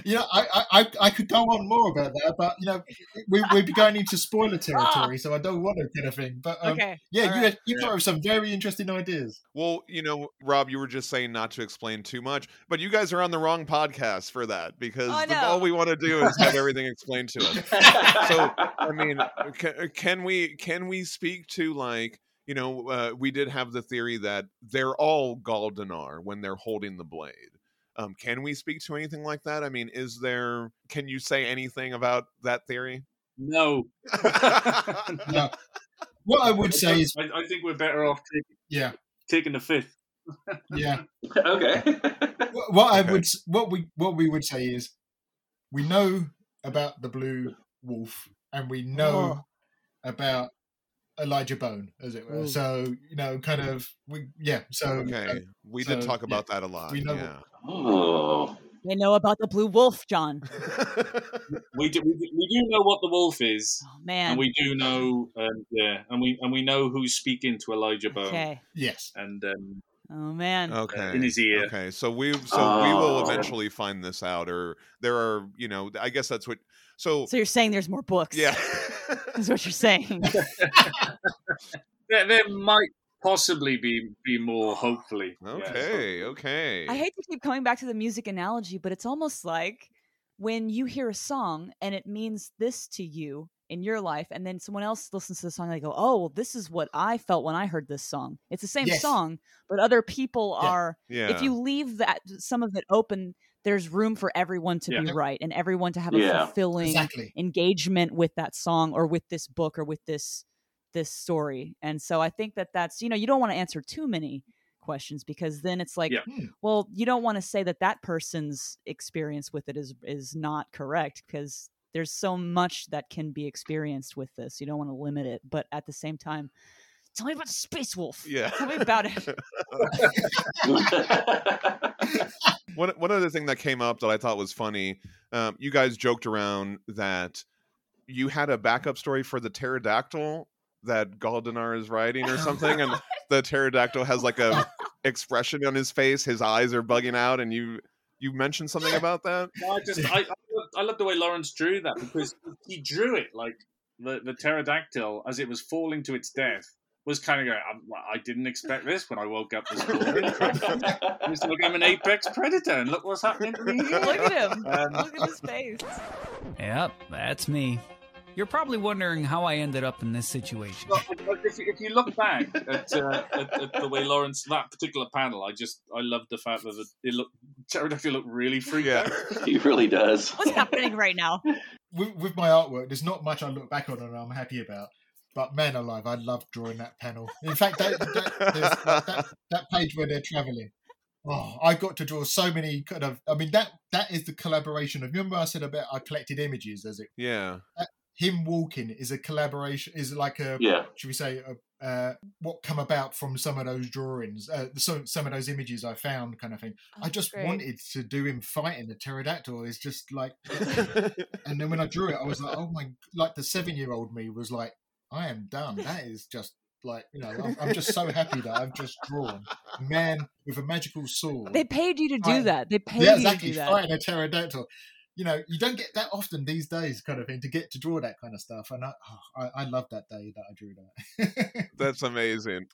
you know, I, I, I- I could go on more about that, but you know, we, we'd be going into spoiler territory, so I don't want to kind of thing. But um, okay. yeah, all you right. you come up with some very interesting ideas. Well, you know, Rob, you were just saying not to explain too much, but you guys are on the wrong podcast for that because Oh, the- all we want to do is have everything explained to us. So, I mean, can, can we can we speak to like you know uh, we did have the theory that they're all Gall Dennar when they're holding the blade. Um, can we speak to anything like that? I mean, is there? Can you say anything about that theory? No. No. What I would say is, I, I think we're better off taking, yeah, taking the fifth. yeah. okay. What- What I Okay. would, what we, what we would say is, we know about the blue wolf, and we know Oh. about Elijah Bone, as it were. Ooh. So you know, kind of, we, yeah. So uh, Okay, we did so, talk yeah, about that a lot. we know- yeah. oh. They know about the blue wolf, John. We do, we, do- we do know what the wolf is, Oh man. and we do know, um, yeah, and we and we know who's speaking to Elijah Bone, okay. yes, and um, Oh man. okay in his ear. okay so we so we will Oh. eventually find this out or there are you know i guess that's what so, So you're saying there's more books? yeah Is what you're saying. there, there might possibly be be more. Hopefully, Yeah, okay okay I hate to keep coming back to the music analogy, but it's almost like when you hear a song and it means this to you in your life, and then someone else listens to the song and they go, "Oh, well, this is what I felt when I heard this song." It's the same Yes. song, but other people Yeah. are. yeah If you leave that some of it open, there's room for everyone to be right and everyone to have a Yeah. fulfilling exactly. engagement with that song or with this book or with this this story and so i think that that's you know you don't want to answer too many questions because then it's like Yeah. Hmm. well you don't want to say that that person's experience with it is is not correct because there's so much that can be experienced with this you don't want to limit it but at the same time tell me about the space wolf yeah tell me about it one, one other thing that came up that i thought was funny um, you guys joked around that you had a backup story for the pterodactyl that Gall Dennar is riding or something and the pterodactyl has like a expression on his face his eyes are bugging out and you you mentioned something about that? No, I just I, I, love, I love the way Laurence drew that because he drew it like the, the pterodactyl as it was falling to its death was kind of going. I, I didn't expect this when I woke up this morning. It's like I'm an apex predator, and look what's happening to me look at him Um, look at his face Yep, that's me. You're probably wondering how I ended up in this situation. Well, if, you- if you look back at, uh, at, at the way Laurence that particular panel, I just I loved the fact that it looked Pterodactyl looked really freaked Yeah. out. He really does. What's happening right now? with, with my artwork, there's not much I look back on and I'm happy about. But man alive, I love drawing that panel. In fact, that, that, that, that, that page where they're traveling. Oh, I got to draw so many kind of. I mean, that that is the collaboration of. Remember, I said about I collected images. As it yeah. him walking is a collaboration. Is like a Yeah. should we say uh, uh, what come about from some of those drawings, uh, some some of those images I found, kind of thing. I just great. wanted to do him fighting the pterodactyl. It's just like, and then when I drew it, I was like, oh my! Like the seven year old me was like, I am done. That is just like you know, I'm, I'm just so happy that I've just drawn a man with a magical sword. They paid you to do Fighting- that. They paid yeah, you exactly. to do that. Fighting a pterodactyl. You know, you don't get that often these days, kind of thing, to get to draw that kind of stuff. And I, oh, I, I love that day that I drew that. That's amazing.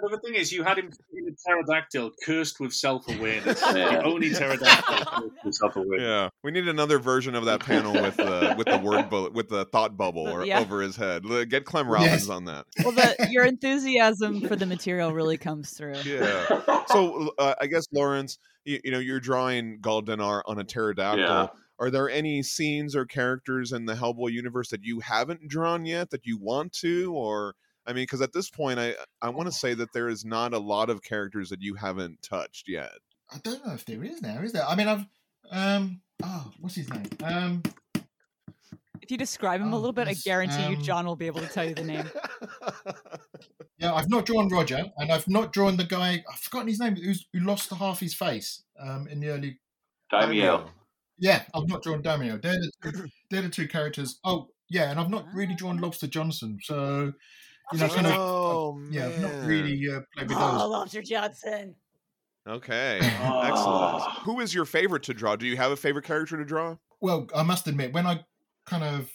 But the thing is, you had him in a pterodactyl cursed with self awareness. The only pterodactyl cursed with self awareness. Yeah, we need another version of that panel with the with the word bullet with the thought bubble or Yeah. over his head. Get Clem Robins Yes. on that. Well, the, your enthusiasm for the material really comes through. Yeah. So uh, I guess Laurence, you, you know, you're drawing Gall Dennar on a pterodactyl. Yeah. Are there any scenes or characters in the Hellboy universe that you haven't drawn yet that you want to, or I mean, because at this point, I I want to say that there is not a lot of characters that you haven't touched yet. I don't know if there is now, is there? I mean, I've um, oh, what's his name? Um, If you describe him a Oh, little bit, I yes, guarantee you um, John will be able to tell you the name. yeah, I've not drawn Roger, and I've not drawn the guy. I've forgotten his name. Who's who lost half his face um in the early. Daimio. Yeah, I've not drawn Daimio. They're the they're the two characters. Oh, yeah, and I've not really drawn Lobster Johnson, so you know, kind of. oh Yeah, I've not man. really uh, played with Oh, those. Lobster Johnson. Okay, Oh. excellent. Who is your favorite to draw? Do you have a favorite character to draw? Well, I must admit, when I kind of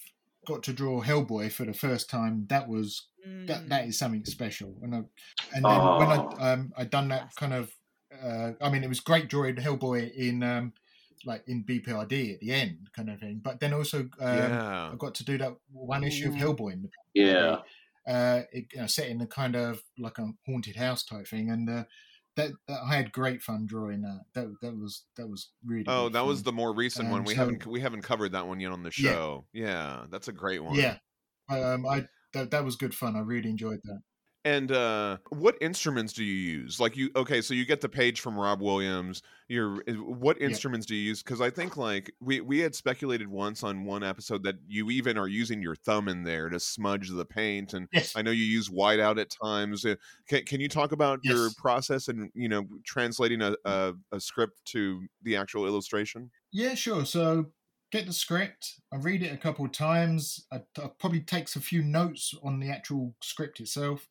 got to draw Hellboy for the first time, that was that that is something special. And I, and then when Oh. I um I done that kind of uh I mean it was great drawing Hellboy in um like in BPRD at the end kind of thing. But then also um, yeah. I got to do that one issue of Hellboy in the Yeah. Uh, it, you know, set in a kind of like a haunted house type thing, and uh, that, that I had great fun drawing that. That that was that was really. Oh, that was the more recent one. Um, We so- haven't we haven't covered that one yet on the Yeah. show. Yeah, that's a great one. yeah. Um, I that, that was good fun. I really enjoyed that. And uh, what instruments do you use? Like you, okay, so you get the page from Rob Williams. You're is- what instruments do you use? Because I think like we we had speculated once on one episode that you even are using your thumb in there to smudge the paint, and Yes. I know you use whiteout at times. Uh, Can, can you talk about your process and you know translating a, a a script to the actual illustration? Yeah, sure. So get the script. I read it a couple of times. I, I probably takes a few notes on the actual script itself.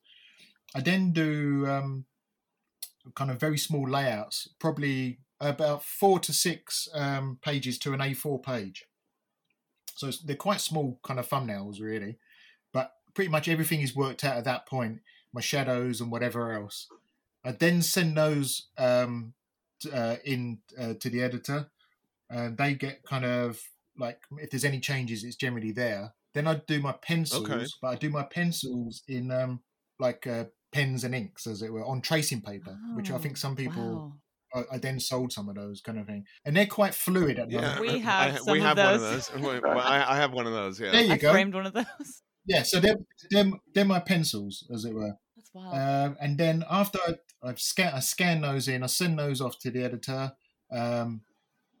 I then do um, kind of very small layouts, probably about four to six um, pages to an A4 page. So it's, they're quite small kind of thumbnails, really. But pretty much everything is worked out at that point. My shadows and whatever else. I then send those um, t- uh, in uh, to the editor and they get kind of like if there's any changes it's generally there then i do my pencils but i do my pencils in um like uh, pens and inks as it were on tracing paper which i think Oh, some people wow. I, I then sold some of those kind of thing and they're quite fluid at the moment We have I, some we of have one of those. those. Wait, well, I, I have one of those. Yeah. there you I go framed one of those. yeah so they're, they're they're my pencils as it were That's wild. Um, and then after I, I've scan, I scan those in, I send those off to the editor, um,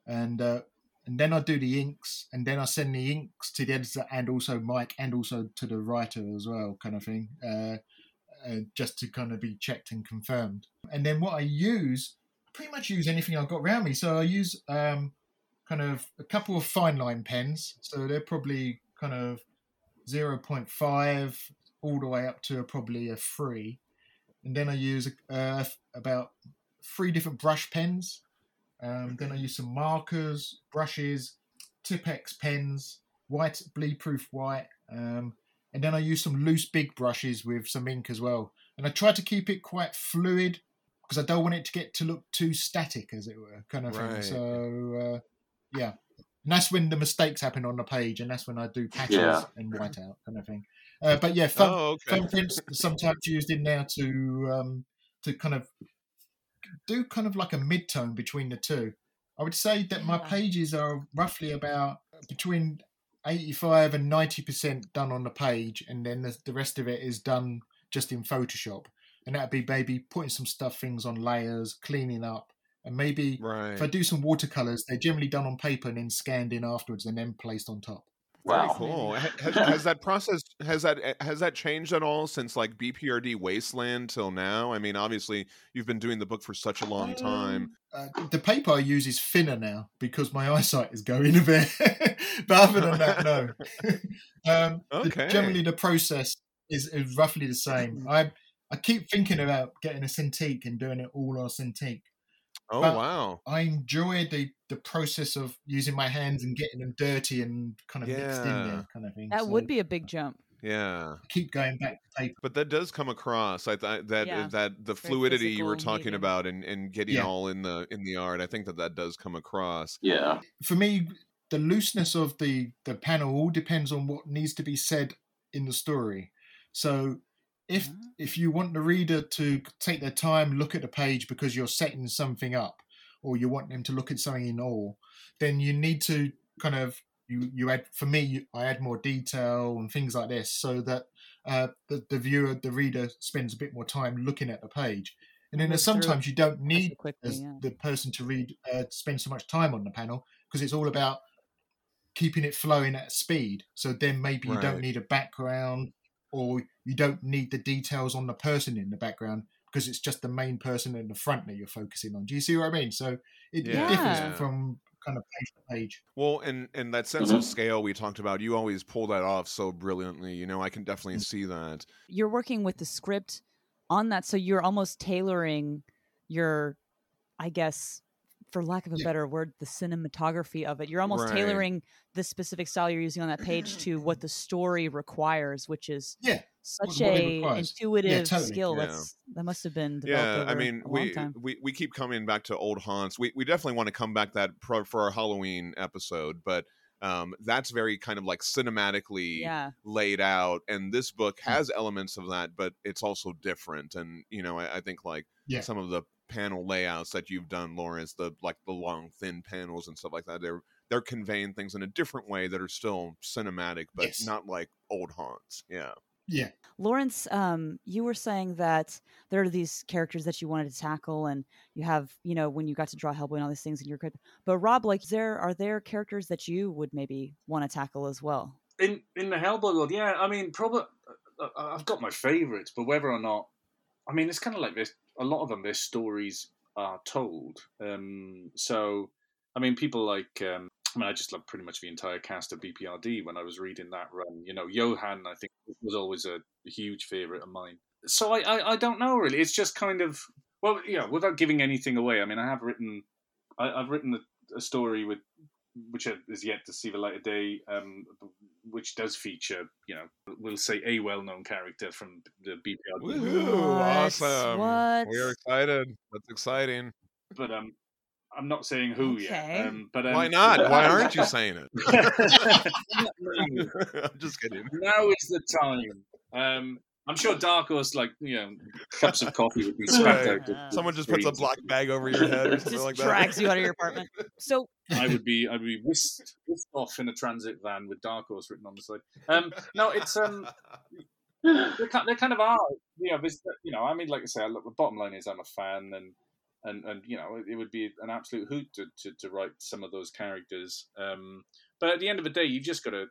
and uh, and then I do the inks, and then I send the inks to the editor and also Mike and also to the writer as well, kind of thing, uh, uh, just to kind of be checked and confirmed. And then what I use, I pretty much use anything I've got around me. So I use um, kind of a couple of fine line pens, so they're probably kind of 0.5 all the way up to probably a three, and then I use uh, about three different brush pens. Um, then I use some markers, brushes, Tipex pens, white bleed-proof white, um, and then I use some loose big brushes with some ink as well. And I try to keep it quite fluid because I don't want it to get to look too static, as it were, kind of Right. thing. So uh, yeah, and that's when the mistakes happen on the page, and that's when I do patches Yeah. and whiteout kind of thing. Uh, but yeah, thumb, oh, okay. thumbprints are sometimes used in now to um, to kind of do kind of like a mid-tone between the two. I would say that my pages are roughly about between 85 and 90% done on the page, and then the, the rest of it is done just in Photoshop. And that'd be maybe putting some stuff, things on layers, cleaning up, and maybe Right. if I do some watercolors, they're generally done on paper and then scanned in afterwards and then placed on top. Very Wow. cool. Has, has that process has that eh, has that changed at all since like BPRD Wasteland till now? I mean, obviously you've been doing the book for such a long time. Uh, the paper I use is thinner now because my eyesight is going a bit. but other than that, no. um, the- Okay. Generally, the process is, is roughly the same. I I keep thinking about getting a Cintiq and doing it all on a Cintiq. Oh but- wow. I enjoy the the process of using my hands and getting them dirty and kind of mixed in there, kind of thing. That So would be a big jump. Yeah. I keep going back to paper. But that does come across. I thought that uh, Yeah. that the Very fluidity you were talking medium. about and, and getting Yeah. all in the in the art. I think that that does come across. Yeah. for me, the looseness of the the panel all depends on what needs to be said in the story. So, if Ah. if you want the reader to take their time, look at the page because you're setting something up, or you want them to look at something in awe, then you need to kind of you you add for me I add more detail and things like this so that uh, the the viewer the reader spends a bit more time looking at the page. And then Look through sometimes you don't need quickly, as yeah. the person to read uh, spend so much time on the panel because it's all about keeping it flowing at speed. So then maybe you don't need a background or you don't need the details on the person in the background because it's just the main person in the front that you're focusing on. Do you see what I mean? So it, it differs from kind of page to page. Well, and and that sense of mm-hmm. scale we talked about, you always pull that off so brilliantly. You know, I can definitely mm. see that. You're working with the script on that, so you're almost tailoring your, I guess, for lack of a Yeah. better word, the cinematography of it. You're almost Right. tailoring the specific style you're using on that page to what the story requires, which is Yeah. such a intuitive totally. skill. Yeah. That's that must have been developed Yeah, I mean, a long we, time. we we keep coming back to old haunts. We we definitely want to come back that pro, for our Halloween episode, but um, that's very kind of like cinematically Yeah, laid out, and this book Hmm. has elements of that, but it's also different. And you know, I, I think like Yeah. some of the panel layouts that you've done, Laurence, the like the long thin panels and stuff like that, they're they're conveying things in a different way that are still cinematic, but Yes. not like old haunts. Yeah. Yeah. Laurence, um, you were saying that there are these characters that you wanted to tackle, and you have, you know, when you got to draw Hellboy and all these things in your crypt. But Rob, like, there are there characters that you would maybe want to tackle as well? in in the Hellboy world, yeah, I mean, probably I've got my favourites, but whether or not, I mean, it's kind of like this. A lot of them, their stories are told. Um, so, I mean, people like, um, I mean, I just love pretty much the entire cast of BPRD when I was reading that run. You know, Johann, I think, was always a, huge favourite of mine. So I, I, I don't know really. It's just kind of well, yeah, without giving anything away. I mean, I have written, I, I've written a, a story with which is yet to see the light of day, um, which does feature, you know, we'll say a well-known character from the BPRD. Woohoo! What? Awesome. What? We are excited. That's exciting. But um, I'm not saying who Okay. yet. Um, but um, Why not? Why aren't you saying it? I'm just kidding. Now is the time. Um, I'm sure Dark Horse, like you know, cups of coffee would be spat Right. out. of Someone just puts a black bag over your head or something Just like that. drags you out of your apartment. So I would be I'd be whisked, whisked off in a transit van with Dark Horse written on the side. Um, no, it's um, they kind, they kind of are. You know, you know, I mean, like I say, look, the bottom line is I'm a fan, and and and you know, it, it would be an absolute hoot to, to, to write some of those characters. Um, but at the end of the day, you've just got to,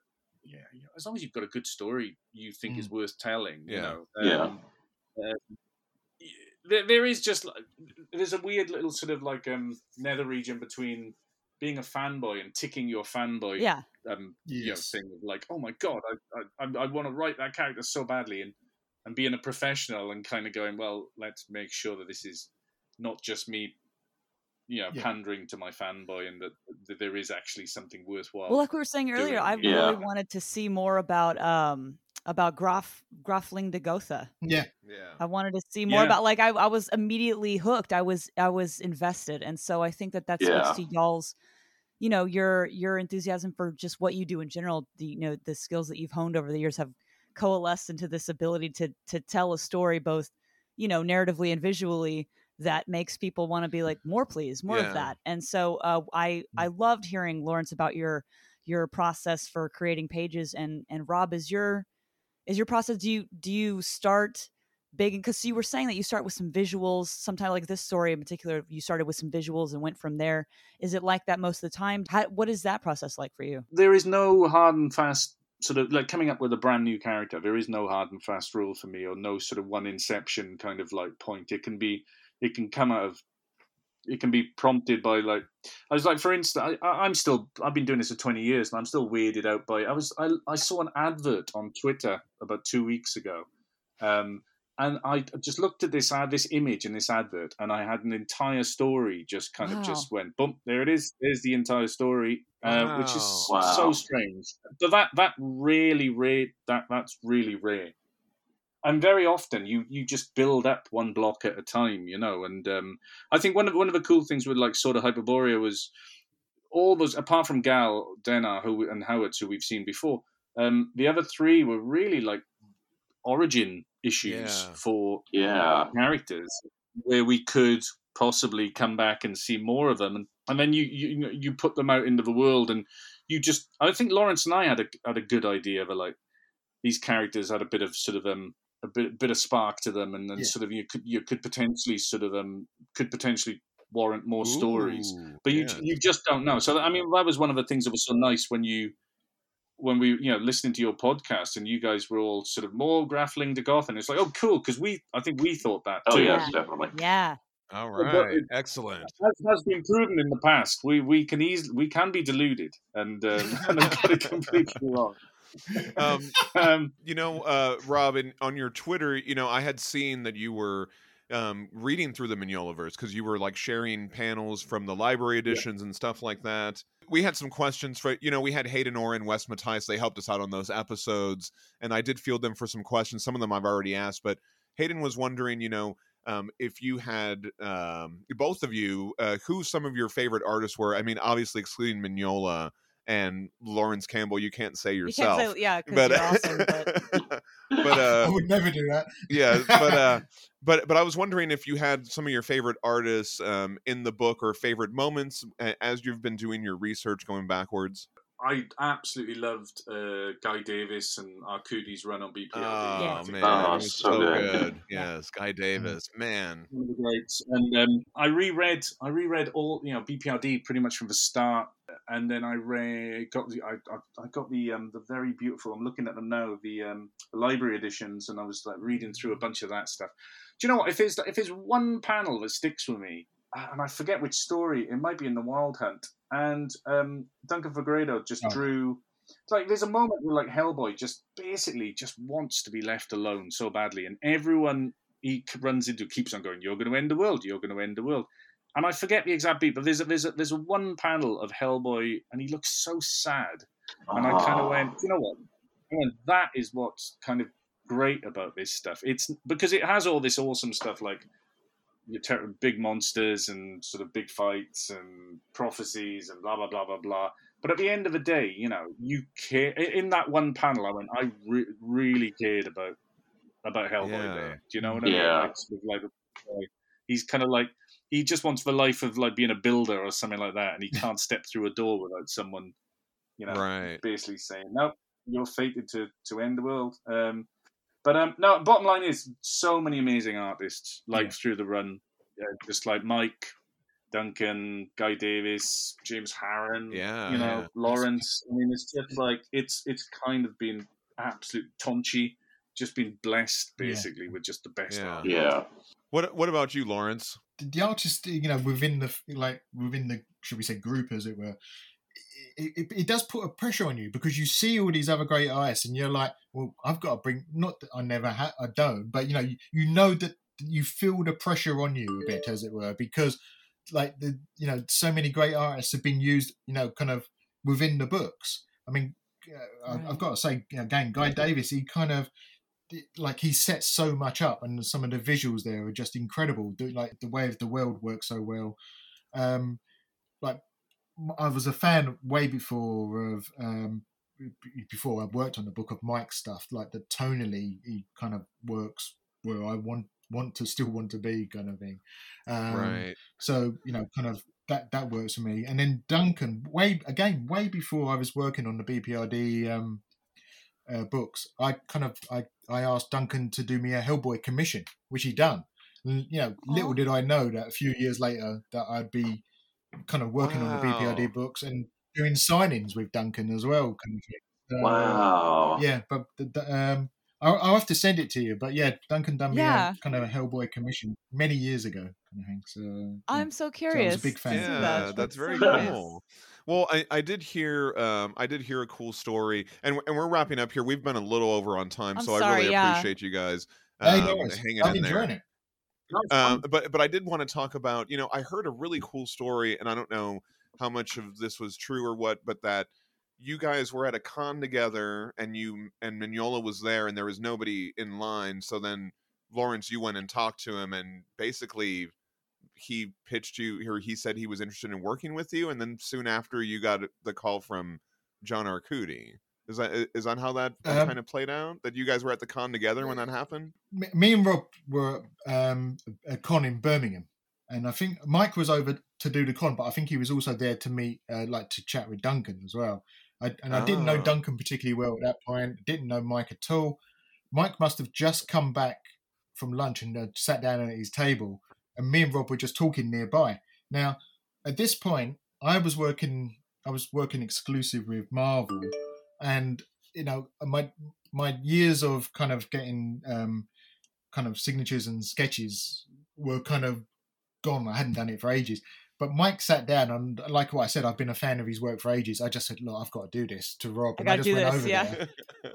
yeah, you know, as long as you've got a good story you think is worth telling, you Yeah. know, Yeah. um, uh, there, there is just like there's a weird little sort of like um nether region between being a fanboy and ticking your fanboy yeah, um you know thing of like oh my god I I, I want to write that character so badly and and being a professional and kind of going well let's make sure that this is not just me you know Yeah. pandering to my fanboy and that, that there is actually something worthwhile well, like we were saying earlier, I doing- really Yeah. wanted to see more about um about Graf Grafling de Gotha. Yeah. Yeah. I wanted to see more Yeah. about like I, I was immediately hooked. I was I was invested, and so I think that that speaks Yeah. to y'all's you know your your enthusiasm for just what you do in general the you know the skills that you've honed over the years have coalesced into this ability to to tell a story both you know narratively and visually that makes people want to be like more please more Yeah. of that and so uh, i i loved hearing laurence about your your process for creating pages and and rob is your is your process do you do you start big because you were saying that you start with some visuals sometimes like this story in particular you started with some visuals and went from there is it like that most of the time How, what is that process like for you there is no hard and fast sort of like coming up with a brand new character. There is no hard and fast rule for me, or no sort of one inception kind of like point. It can be, it can come out of, it can be prompted by like, I was like, for instance, I, I- I'm still, I've been doing this for 20 years, and I'm still weirded out by. I was, I, I saw an advert on Twitter about two weeks ago, um, and I just looked at this ad, this image in this advert, and I had an entire story just kind Wow. of just went bump. There it is. There's the entire story, uh, which is Wow. so strange. But that that really rare. That that's really rare. And very often you you just build up one block at a time, you know. And um, I think one of one of the cool things with like sort of Hyperborea was all those apart from Gall Dennar, who and Howard, who we've seen before. Um, the other three were really like origin issues Yeah. for Yeah. characters where we could possibly come back and see more of them and, and then you, you you put them out into the world and you just I think Laurence and I had a had a good idea of a, like these characters had a bit of sort of um a bit bit of spark to them and then Yeah. sort of you could you could potentially sort of um could potentially warrant more stories but you yeah. you just don't know. So I mean, that was one of the things that was so nice when you when we you know listening to your podcast and you guys were all sort of more grappling to goth and it's like oh cool because we I think we thought that Oh too. Yeah. definitely. yeah all right it- Excellent. As has been proven in the past, we we can easily we can be deluded and um, and get it completely wrong. Um, Um, you know, uh, Robin, on your Twitter, you know, I had seen that you were um, reading through the Mignolaverse because you were like sharing panels from the library editions and stuff like that. We had some questions for, you know, we had Hayden Orr and Wes Mattias. They helped us out on those episodes, and I did field them for some questions. Some of them I've already asked, but Hayden was wondering, you know, um, if you had um, both of you, uh, who some of your favorite artists were. I mean, obviously excluding Mignola and Laurence Campbell, you can't say you yourself can't say yeah but awesome but but I uh would never do that. yeah but uh but but i was wondering if you had some of your favorite artists um in the book or favorite moments as you've been doing your research going backwards I absolutely loved uh, Guy Davis and Arcudi's run on BPRD. oh Yes. man Oh, so so good. good yes guy davis man one of the greats. And um, I reread, I reread all, you know, BPRD pretty much from the start, and then I read, got the, I, I, I got the, um, the very beautiful. I'm looking at them now, the, um, the library editions, and I was like reading through a bunch of that stuff. Do you know what? If there's if there's one panel that sticks with me, and I forget which story, it might be in the Wild Hunt, and um, Duncan Fegredo just Oh. drew. Like there's a moment where like Hellboy just basically just wants to be left alone so badly, and everyone he runs into keeps on going, "You're going to end the world. You're going to end the world." And I forget the exact beat, but there's a, there's a, there's a one panel of Hellboy, and he looks so sad. And I kind of Ah. went, you know what? Went, that is what's kind of great about this stuff. It's because it has all this awesome stuff like ter- big monsters and sort of big fights and prophecies and blah blah blah blah blah. But at the end of the day, you know, you care. in- In that one panel, I went, I re- really cared about about Hellboy Yeah. there. Do you know what I mean? Yeah. Like, sort of like, like, he's kind of like he just wants the life of like being a builder or something like that, and he can't step through a door without someone, you know, right basically saying, "No, you're fated to to end the world." Um, but um, no. Bottom line is, so many amazing artists like Yeah. through the run, uh, just like Mike, Duncan, Guy Davis, James Harren, Yeah, you know, yeah. Laurence. I mean, it's just like it's it's kind of been absolute Tonchi, just been blessed Yeah. basically with just the best Yeah. art. Yeah. what what about you laurence the, the artist, you know, within the like within the should we say group as it were, it, it, it does put a pressure on you because you see all these other great artists and you're like, well, I've got to bring. Not that I never had, I don't, but you know, you, you know that you feel the pressure on you a bit as it were because like the you know so many great artists have been used, you know, kind of within the books. I mean, uh, I- I've got to say, again, Guy Davis, he kind of like he sets so much up and some of the visuals there are just incredible like the way the world works so well um like I was a fan way before of um, before I worked on the book of Mike stuff. Like the tonally, he kind of works where I want want to still want to be, kind of thing. Um, right. So you know, kind of that that works for me. And then Duncan, way again, way before I was working on the BPRD um, uh, books, I kind of I I asked Duncan to do me a Hellboy commission, which he done. And, you know, little did I know that a few years later that I'd be kind of working on the Wow. BPRD books and doing signings with Duncan as well. Kind of thing. Wow. Yeah, but the, the, um, I'll, I'll have to send it to you. But yeah, Duncan done me Yeah. a kind of a Hellboy commission many years ago, kind of thing. So yeah. I'm so curious. big fan. to see Yeah, that. that's very so nice. cool. Well, I, I did hear um, I did hear a cool story, and and we're wrapping up here. We've been a little over on time, I'm so I really yeah. appreciate you guys Hey, um, no hanging I'm in there. enjoying it. Um, but but I did want to talk about you know I heard a really cool story, and I don't know how much of this was true or what, but that you guys were at a con together, and you and Mignola was there, and there was nobody in line. So then Laurence, you went and talked to him, and basically he pitched you, or he said he was interested in working with you, and then soon after you got the call from John Arcudi. Is that is that how that, Um, kind of played out? That you guys were at the con together when that happened? me, me and Rob were um, a con in Birmingham, and I think Mike was over to do the con, but I think he was also there to meet, uh, like, to chat with Duncan as well. I, and I didn't know Ah. Duncan particularly well at that point. Didn't know Mike at all. Mike must have just come back from lunch and uh, sat down at his table, and me and Rob were just talking nearby. Now, at this point, I was working. I was working exclusive with Marvel, and you know my my years of kind of getting um, kind of signatures and sketches were kind of gone. I hadn't done it for ages. But Mike sat down and, like what I said, I've been a fan of his work for ages. I just said, "Look, I've got to do this to Rob." And I, gotta just went this, over yeah.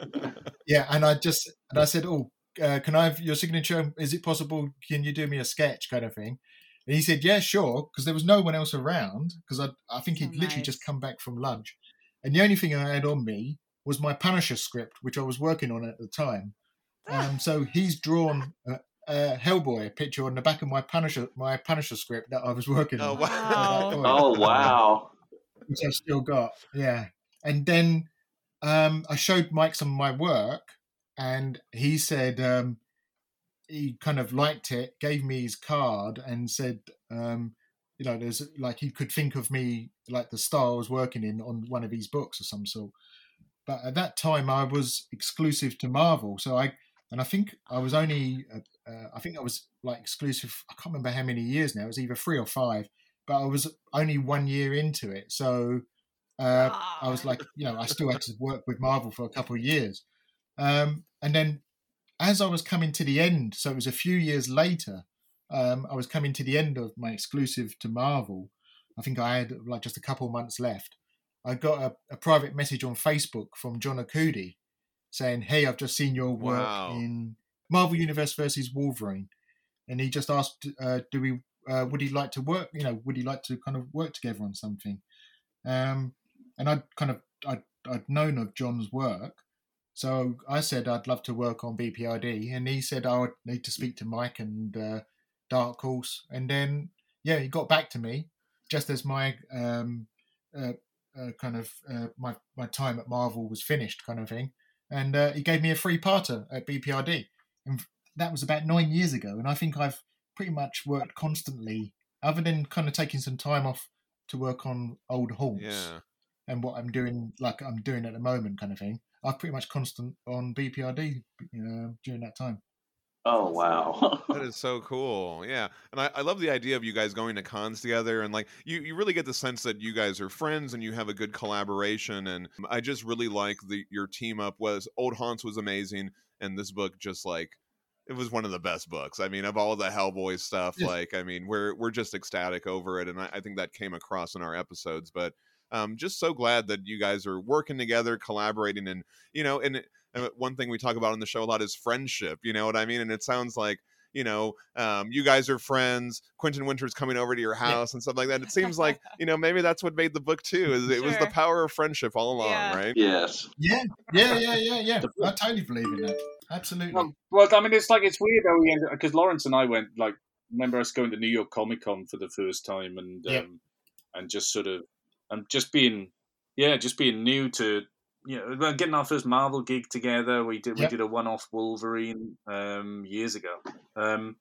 there. Yeah, and I just and I said, "Oh, uh, can I have your signature? Is it possible? Can you do me a sketch, kind of thing?" And he said, "Yeah, sure," because there was no one else around. Because I, I think So he'd literally just come back from lunch, and the only thing I had on me was my Punisher script, which I was working on at the time. Um, so he's drawn a, a Hellboy picture on the back of my Punisher, my Punisher script that I was working Oh on. wow! Wow. Oh wow. which I've still got. Yeah. And then um, I showed Mike some of my work, and he said um, he kind of liked it, gave me his card, and said, um, you know, there's like he could think of me like the star I was working in on one of his books or some sort. But at that time, I was exclusive to Marvel, so I and I think I was only, uh, uh, I think I was like exclusive. I can't remember how many years now. It was either three or five, but I was only one year into it, so uh, I was like, you know, I still had to work with Marvel for a couple of years, um, and then as I was coming to the end, so it was a few years later, um, I was coming to the end of my exclusive to Marvel. I think I had like just a couple of months left. I got a, a private message on Facebook from John Arcudi saying, "Hey, I've just seen your work Wow. in Marvel Universe versus Wolverine," and he just asked, uh, "Do we? Uh, would he like to work? You know, would he like to kind of work together on something?" Um, and I'd kind of I'd, I'd known of John's work, so I said I'd love to work on BPRD, and he said I would need to speak to Mike and uh, Dark Horse, and then yeah, he got back to me just as my um, uh, uh, kind of uh, my my time at Marvel was finished, kind of thing, and uh, he gave me a free parter at BPRD, and that was about nine years ago, and I think I've pretty much worked constantly, other than kind of taking some time off to work on old haunts Yeah. and what I'm doing, like I'm doing at the moment, kind of thing. I've pretty much constant on BPRD during that time. Oh wow. That is so cool. Yeah. And I, I love the idea of you guys going to cons together and like you, you really get the sense that you guys are friends and you have a good collaboration. And I just really like the your team up was Old Haunts was amazing and this book just like it was one of the best books. I mean, of all the Hellboy stuff, Yeah. like I mean, we're we're just ecstatic over it, and I, I think that came across in our episodes. But um, just so glad that you guys are working together, collaborating, and you know, and uh, one thing we talk about on the show a lot is friendship. You know what I mean? And it sounds like you know, um, you guys are friends. Quinton Winter's coming over to your house and stuff like that. It seems like you know maybe that's what made the book too. Is it was the power of friendship all along, Yeah. right? yes. Yeah, yeah, yeah, yeah, yeah. I totally believe in that. Absolutely. Well, well, I mean, it's like it's weird how we ended because Laurence and I went like remember us going to New York Comic Con for the first time and Yeah. um, and just sort of and just being yeah, just being new to you know well, getting our first Marvel gig together. We did Yep. we did a one off Wolverine um, years ago. Um,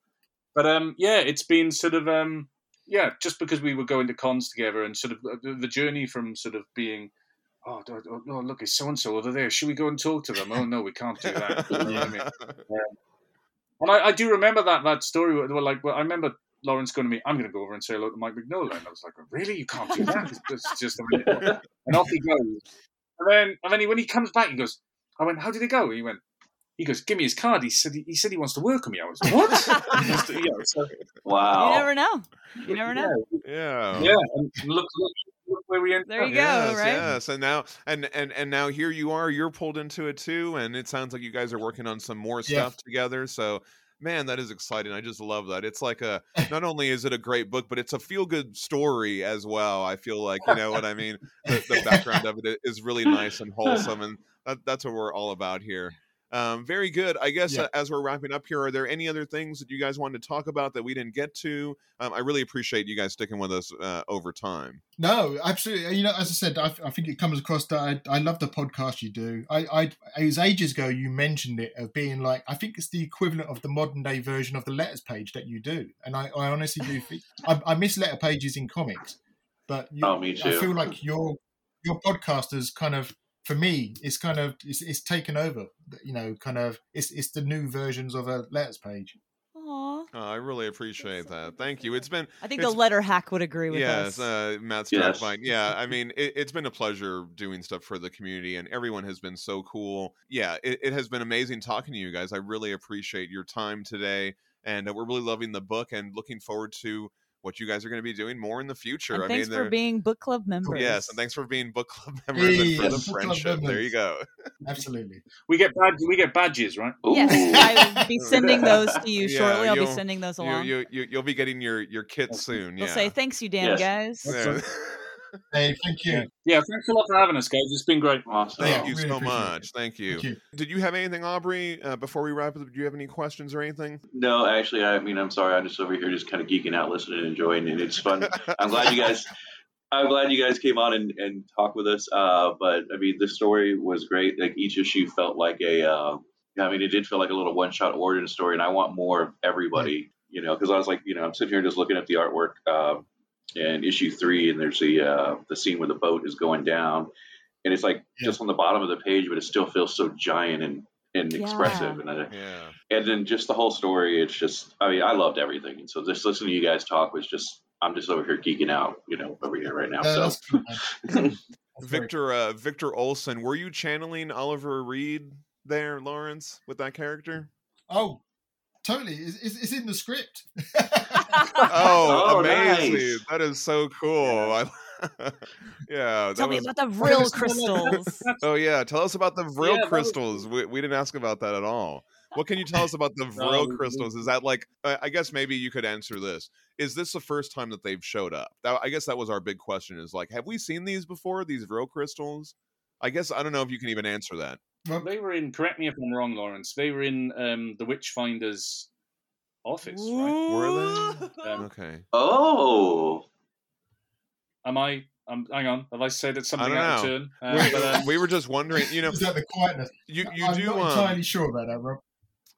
but um, yeah, it's been sort of um, yeah, just because we were going to cons together and sort of uh, the, the journey from sort of being. Oh, oh, oh, oh, look, it's so and so over there. Should we go and talk to them? Oh no, we can't do that. You know I mean? And I, I do remember that that story. Where, where, like, well, I remember Laurence going to me. I'm going to go over and say hello to Mike Mignola, and I was like, really? You can't do that. It's, it's just a minute. and off he goes. And then, and then he, when he comes back, he goes, I went, how did it go? He went, he goes, give me his card. He said he, he said he wants to work with me. I was like, what? He wants to- yeah, so, Wow. You never know. You never know. yeah. yeah, and look, look, look where we ended There up. you go, yes, right? Yes, and now and and and now here you are. You're pulled into it too, and it sounds like you guys are working on some more Yeah. stuff together. So, man, that is exciting. I just love that. It's like a not only is it a great book, but it's a feel good story as well. I feel like you know what I mean. The, the background of it is really nice and wholesome, and that, that's what we're all about here. Um, very good. I guess Yeah. uh, as we're wrapping up here, are there any other things that you guys wanted to talk about that we didn't get to? Um, I really appreciate you guys sticking with us uh, over time. No, absolutely. You know, as I said, I, I think it comes across that I, I love the podcast you do. I, I, it was ages ago you mentioned it of being like, I think it's the equivalent of the modern day version of the letters page that you do. And I, I honestly do think, I, I miss letter pages in comics, but you, Oh, me too. I feel like your, your podcast is kind of, for me, it's kind of, it's, it's taken over, you know, kind of, it's, it's the new versions of a letters page. Aw. Oh, I really appreciate that. Thank you. It's been I think the letter hack would agree with yes, us. uh, Matt Yes. Strackbein. Yeah, I mean, it, it's been a pleasure doing stuff for the community, and everyone has been so cool. Yeah, it, it has been amazing talking to you guys. I really appreciate your time today, and uh, we're really loving the book and looking forward to what you guys are going to be doing more in the future. and I thanks mean, for they're- being book club members. Yes, and thanks for being book club members and for Yes, the friendship. There you go. Absolutely. We get badge, we get badges, right? Yes, I will be sending those to you Yeah, shortly. I'll be sending those along. you, you, you'll be getting your, your kit soon. We'll Yeah. say thanks you, damn Yes. guys. Yeah. Hey, thank you. Yeah, thanks a lot for having us, guys. It's been great. Awesome. Thank Yeah, you really so appreciate it. much. Thank you. Thank you. Did you have anything, Aubrey? Uh, before we wrap up, do you have any questions or anything? No, actually, I mean, I'm sorry. I'm just over here, just kind of geeking out, listening, and enjoying it. It's fun. I'm glad you guys. I'm glad you guys came on and, and talked with us. Uh, but I mean, the story was great. Like each issue felt like a. Uh, I mean, it did feel like a little one-shot origin story, and I want more of everybody. You know, because I was like, you know, I'm sitting here just looking at the artwork. Um, and issue three, and there's the uh, the scene where the boat is going down, and it's like Yeah. just on the bottom of the page, but it still feels so giant and and Yeah. expressive. And I, Yeah. and then just the whole story it's just i mean i loved everything and so just listening to you guys talk was just i'm just over here geeking out you know over here right now No, so that's cool, man. That's very Victor uh, Victor Olson, were you channeling Oliver Reed there, Laurence, with that character? Oh, totally. It's, it's, it's in the script. Oh, Oh, amazing! nice. That is so cool. I, yeah. That Tell me was, about the real it's not like- crystals. oh yeah, tell us about the real Yeah, that was- crystals. We, we didn't ask about that at all. What can you tell us about the Vril we- we- crystals? Is that like? I I guess maybe you could answer this. Is this the first time that they've showed up? That, I guess that was our big question. Is like, have we seen these before? These Vril crystals? I guess I don't know if you can even answer that. Well, They were in. Correct me if I'm wrong, Laurence. They were in um, the Witchfinder's office, right? Were they? Um, Okay. oh am I? Um, hang on. Have I said it something don't out of know. turn? Uh, We, but, uh, we were just wondering. You know, is that the quietness? you you I'm do. not um, entirely sure about that, Rob.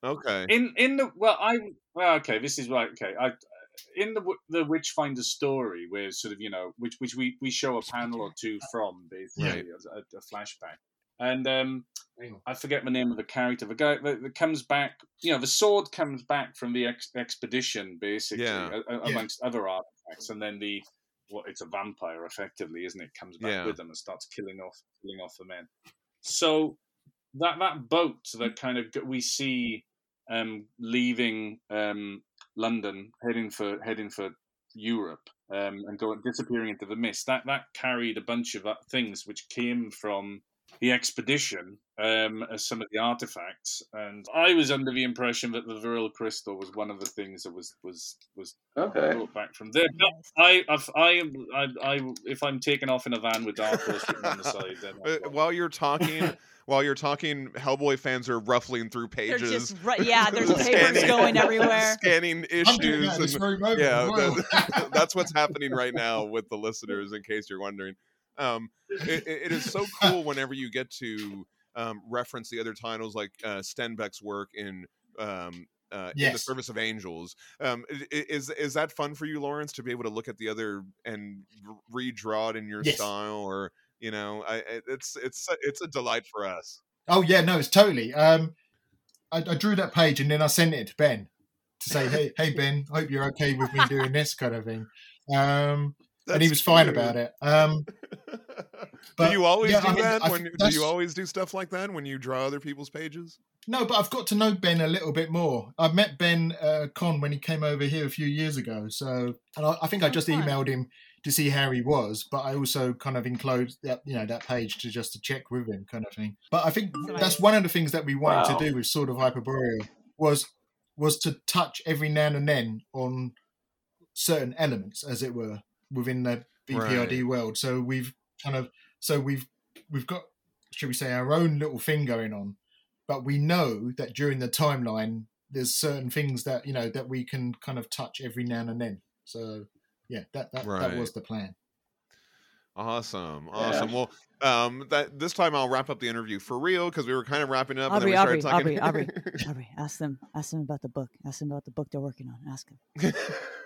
Okay. in in the well, I well, okay. This is right. Okay, I in the w- the Witchfinder story, where sort of you know, which which we we show a panel or two from, basically Right. a, a flashback, and um, I forget the name of the character. The guy that, that comes back, you know, the sword comes back from the ex- expedition, basically, Yeah. a- a- amongst other artifacts, and then the what it's a vampire, effectively, isn't it? Comes back Yeah. with them and starts killing off killing off the men. So that that boat that kind of we see um, leaving um, London, heading for heading for Europe, um, and going disappearing into the mist. That that carried a bunch of uh, things which came from the expedition um, as some of the artifacts, and I was under the impression that the Vril crystal was one of the things that was was was okay brought back from there. But I, I've- I, I, I, if I'm taken off in a van with Dark Horse written on the side, then Uh, while you're talking, while you're talking, Hellboy fans are ruffling through pages. just ru- yeah. There's papers scanning- going everywhere. Scanning issues. that and- yeah, that- that's what's happening right now with the listeners. In case you're wondering, um, it, it- is so cool whenever you get to um, reference the other titles like uh, Stenbeck's work in. Um, uh, in the service of angels, um, is is that fun for you, Laurence, to be able to look at the other and redraw it in your Yes. style, or you know, I, I- it's it's it's a delight for us. Oh yeah, no, it's totally. Um, I, I drew that page and then I sent it to Ben to say, "Hey, hey Ben, I hope you're okay with me doing this kind of thing." Um, and he was fine about it. Um, do you always yeah, do I mean, that? I When, do you always do stuff like that when you draw other people's pages? No, but I've got to know Ben a little bit more. I met Ben uh, Con when he came over here a few years ago. So, and I, I think I Oh, just fun. emailed him to see how he was, but I also kind of enclosed that you know that page to just to check with him, kind of thing. But I think Nice. that's one of the things that we wanted Wow. to do with sort of Hyperborea was was to touch every now and then on certain elements, as it were, within the BPRD world. So we've kind of so we've we've got should we say our own little thing going on but we know that during the timeline there's certain things that you know that we can kind of touch every now and then so yeah that that, that was the plan Awesome, Yeah. awesome. Well, um, that this time I'll wrap up the interview for real because we were kind of wrapping up. Aubrey, and then we started Aubrey, talking. Aubrey, Aubrey, ask them, ask them about the book. Ask them about the book they're working on. Ask them.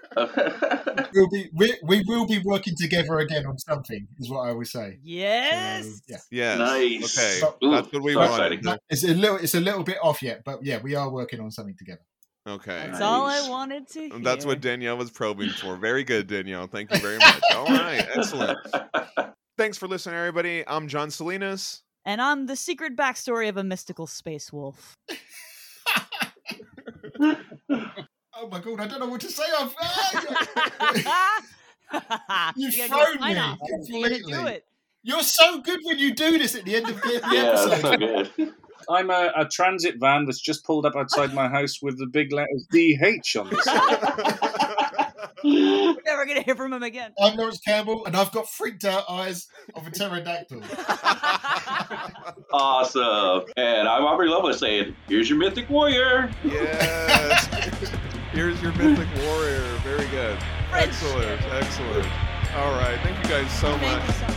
we'll be we, we will be working together again on something is what i always say Yes. So, yeah yes. Nice. Okay. But- Ooh, That's what we so wanted. No, it's a little it's a little bit off yet but yeah we are working on something together Okay. That's all I wanted to hear. And That's what Danielle was probing for. Very good, Danielle. Thank you very much. All right. Excellent. Thanks for listening, everybody. I'm John Salinas. And I'm the secret backstory of a mystical space wolf. oh my god i don't know what to say I've, you You've gotta do a thrown me sign-off. You're do completely. it. you're so good when you do this at the end of the, the yeah, episode that's so good. I'm a, a transit van that's just pulled up outside my house with the big letters DH on the side. We're never gonna hear from him again. I'm Laurence Campbell, and I've got freaked out eyes of a pterodactyl. Awesome. And I'm Aubrey Lovelace saying, here's your mythic warrior. yes. Here's your mythic warrior. Very good. Excellent. Excellent. All right. Thank you guys so Thank much. you so much.